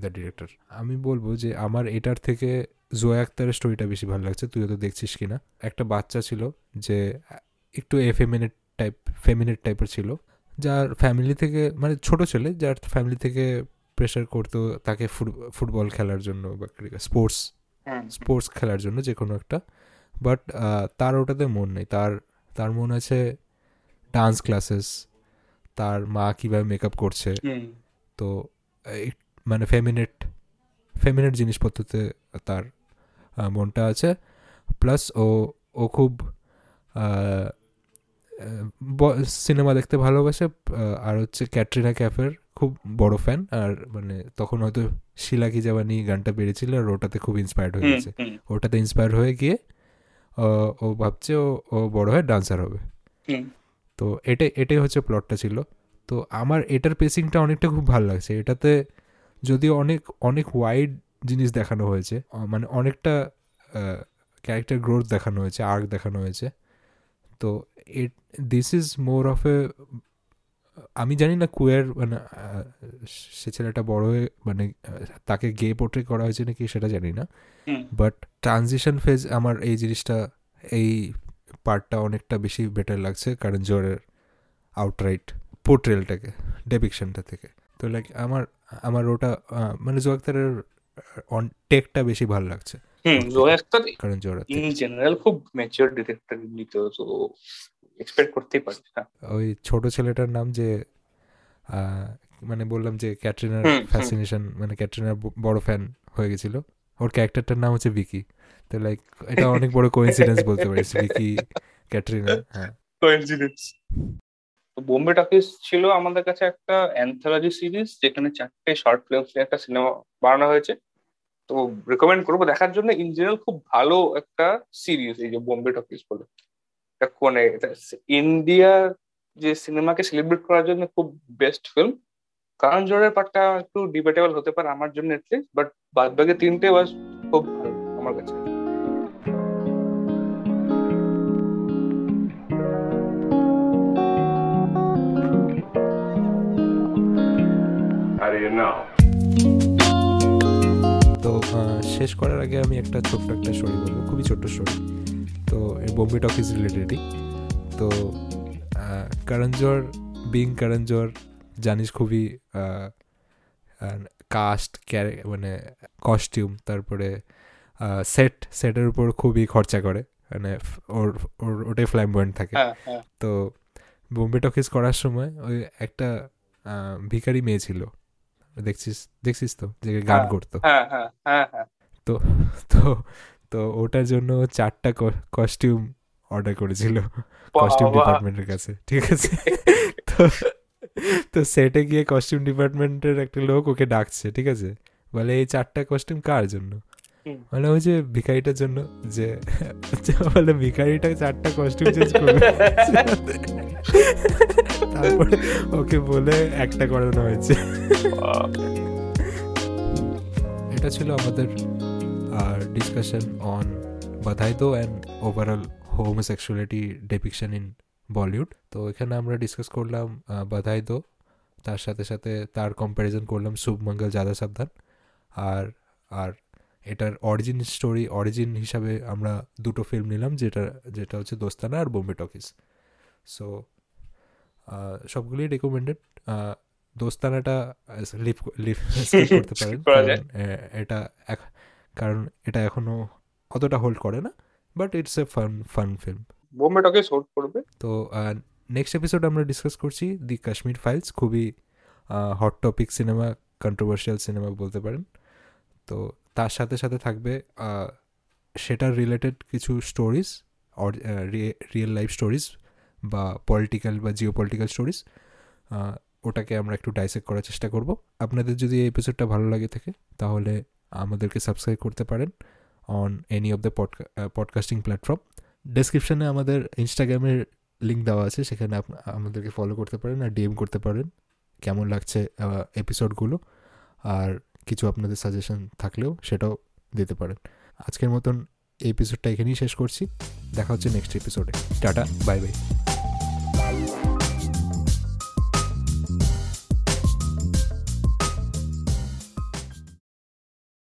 the director আমি বলব যে আমার এটার থেকে জোয়া আক্তারের স্টোরিটা বেশি ভালো লাগছে। তুই তো দেখছিস কিনা? একটা বাচ্চা ছিল যে একটু এফেমিনেট টাইপ ফেমিনেট টাইপের ছিল। যার ফ্যামিলি থেকে মানে ছোট ছেলে যার ফ্যামিলি থেকে প্রেশার করতো তাকে ফুটবল খেলার জন্য বা স্পোর্টস স্পোর্টস খেলার জন্য যে কোনো একটা। বাট তার ওটাতে মন নেই। তার তার মন আছে ডান্স ক্লাসেস তার মা কীভাবে মেকআপ করছে। তো মানে ফেমিনেট ফেমিনেট জিনিসপত্রতে তার মনটা আছে। প্লাস ও ও খুব সিনেমা দেখতে ভালোবাসে। আর হচ্ছে ক্যাটরিনা ক্যাফের খুব বড় ফ্যান আর মানে তখন হয়তো শিলা কি জাবানি গানটা বেরিয়েছিল আর ওটাতে খুব ইন্সপায়ার্ড হয়ে গেছে। ওটাতে ইন্সপায়ার হয়ে গিয়ে ও- ও ভাবছে ও ও বড় হয়ে ডান্সার হবে। তো এটাই এটাই হচ্ছে প্লটটা ছিল। তো আমার এটার পেসিংটা অনেকটা খুব ভালো লাগছে। এটাতে যদিও অনেক অনেক ওয়াইড জিনিস দেখানো হয়েছে মানে অনেকটা ক্যারেক্টার গ্রোথ দেখানো হয়েছে আর্ক দেখানো হয়েছে। তো it this is more of a আমি জানি না কুয়ের মানে সে ছেলেটা বড় হয়ে মানে তাকে গে পোর্ট্রে করা হয়েছে নাকি সেটা জানি না। বাট ট্রানজিশন ফেজ আমার এই জিনিসটা এই পার্টটা অনেকটা বেশি বেটার লাগছে কারণ জোরের আউটরাইট পোর্ট্রেলটাকে ডেপিকশনটা থেকে। তো লাইক আমার আমার ওটা মানে জো আক্তারের অন টেকটা বেশি ভালো লাগছে। হুম জোয়া আক্তার কারণ ইন জেনারেল খুব ম্যাচিওর ডিরেক্টর এমনিতে তো এক্সপেক্ট করতেই পারি হ্যাঁ ওই ছোট ছেলেটার নাম যে মানে বললাম যে ক্যাটরিনার। ফ্যাসিনেশন মানে ক্যাটরিনার বড় ফ্যান হয়ে গেছিল। ওর ক্যারেক্টারটার নাম হচ্ছে ভিকি। তো লাইক এটা অনেক বড় কোইন্সিডেন্স বলতে পারিস ভিকি ক্যাটরিনা হ্যাঁ। কোইন্সিডেন্স তো বোম্বে টকিজ ছিল আমাদের কাছে একটা অ্যান্থোলজি সিরিজ যেখানে চারটে শর্ট ফিল্মস নিয়ে একটা সিনেমা বানানো হয়েছে। তো রেকমেন্ড করব। দেখার জন্য ইন জেনারেল খুব ভালো একটা সিরিজ এই যে বোম্বে টকিজ বলে। এটা কোনে? ইন্ডিয়া যে সিনেমাকে সেলিব্রেট করার জন্য খুব বেস্ট ফিল্ম কারণ জোরের পার্টটা একটু ডিবেটেবল হতে পারে আমার জন্য এটলিস্ট বাট বাদ বাকি তিনটে ওয়াজ খুব ভালো আমার কাছে। Know? তো শেষ করার আগে আমি একটা ছোট্ট একটা স্টোরি বলব খুবই ছোট্ট স্টোরি তো বোম্বে টকিজ রিলেটেডই তো আহ, করণ বিং করণ জোহর জানিস খুবই কাস্ট ক্যারে মানে কস্টিউম তারপরে সেট সেটের উপর খুবই খরচা করে। মানে ওর ওর ওটাই ফ্ল্যাম্বয়েন্ট থাকে। হ্যাঁ হ্যাঁ। তো বোম্বে টকিজ করার সময় ওই একটা ভিখারি মেয়ে ছিল। দেখছিস দেখছিস তো? যে গান হ্যাঁ। করতো। হ্যাঁ হ্যাঁ হ্যাঁ তো তো ওটার জন্য চারটা কস্টিউম অর্ডার করেছিল কস্টিউম ডিপার্টমেন্টের কাছে ঠিক আছে? তো তো সেটে গিয়ে কস্টিউম ডিপার্টমেন্টের একটা লোক ওকে ডাকছে ঠিক আছে? বলে এই চারটা কস্টিউম কার জন্য। মানে ওই যে ভিখারিটার জন্য যে বলে ভিখারিটা চারটা কস্টিউম চেঞ্জ করবে। তারপরে ওকে বলে একটা করানো হয়েছে। এটা ছিল আমাদের discussion on Badhaai Do and overall homosexuality depiction in Bollywood তো এখানে আমরা ডিসকাস করলাম বাধাই দো তার সাথে সাথে তার কম্প্যারিজন করলাম শুভমঙ্গল যাদা সাবধান। আর আর এটার অরিজিন স্টোরি অরিজিন হিসাবে আমরা দুটো ফিল্ম নিলাম, যেটা যেটা হচ্ছে দোস্তানা আর বোম্বে টকিজ। সো সবগুলোই রেকমেন্ডেড দোস্তানাটা লিভ লিভ করতে পারেন। এটা কারণ এটা এখনও অতটা হোল্ড করে না but it's a fun fun film Bombay Talkies hold করবে। তো নেক্সট এপিসোড আমরা ডিসকাস করছি দি কাশ্মীর ফাইলস খুবই hot topic cinema controversial cinema বলতে পারেন। তো তার সাথে সাথে থাকবে সেটার রিলেটেড কিছু স্টোরিজ রিয়েল লাইফ স্টোরিজ বা পলিটিক্যাল বা জিও পলিটিক্যাল স্টোরিজ ওটাকে আমরা একটু ডাইসেক্ট করার চেষ্টা করব। আপনাদের যদি এই এপিসোডটা ভালো লাগে থাকে, তাহলে আমাদেরকে সাবস্ক্রাইব করতে পারেন on any of the podcasting platform ডেসক্রিপশানে আমাদের ইনস্টাগ্রামের লিঙ্ক দেওয়া আছে, সেখানে আমাদেরকে ফলো করতে পারেন আর ডিএম করতে পারেন কেমন লাগছে এপিসোডগুলো আর কিছু আপনাদের সাজেশন থাকলেও সেটাও দিতে পারেন। আজকের মতন এই এপিসোডটা এখানেই শেষ করছি। দেখা হচ্ছে নেক্সট এপিসোডে টাটা বাই বাই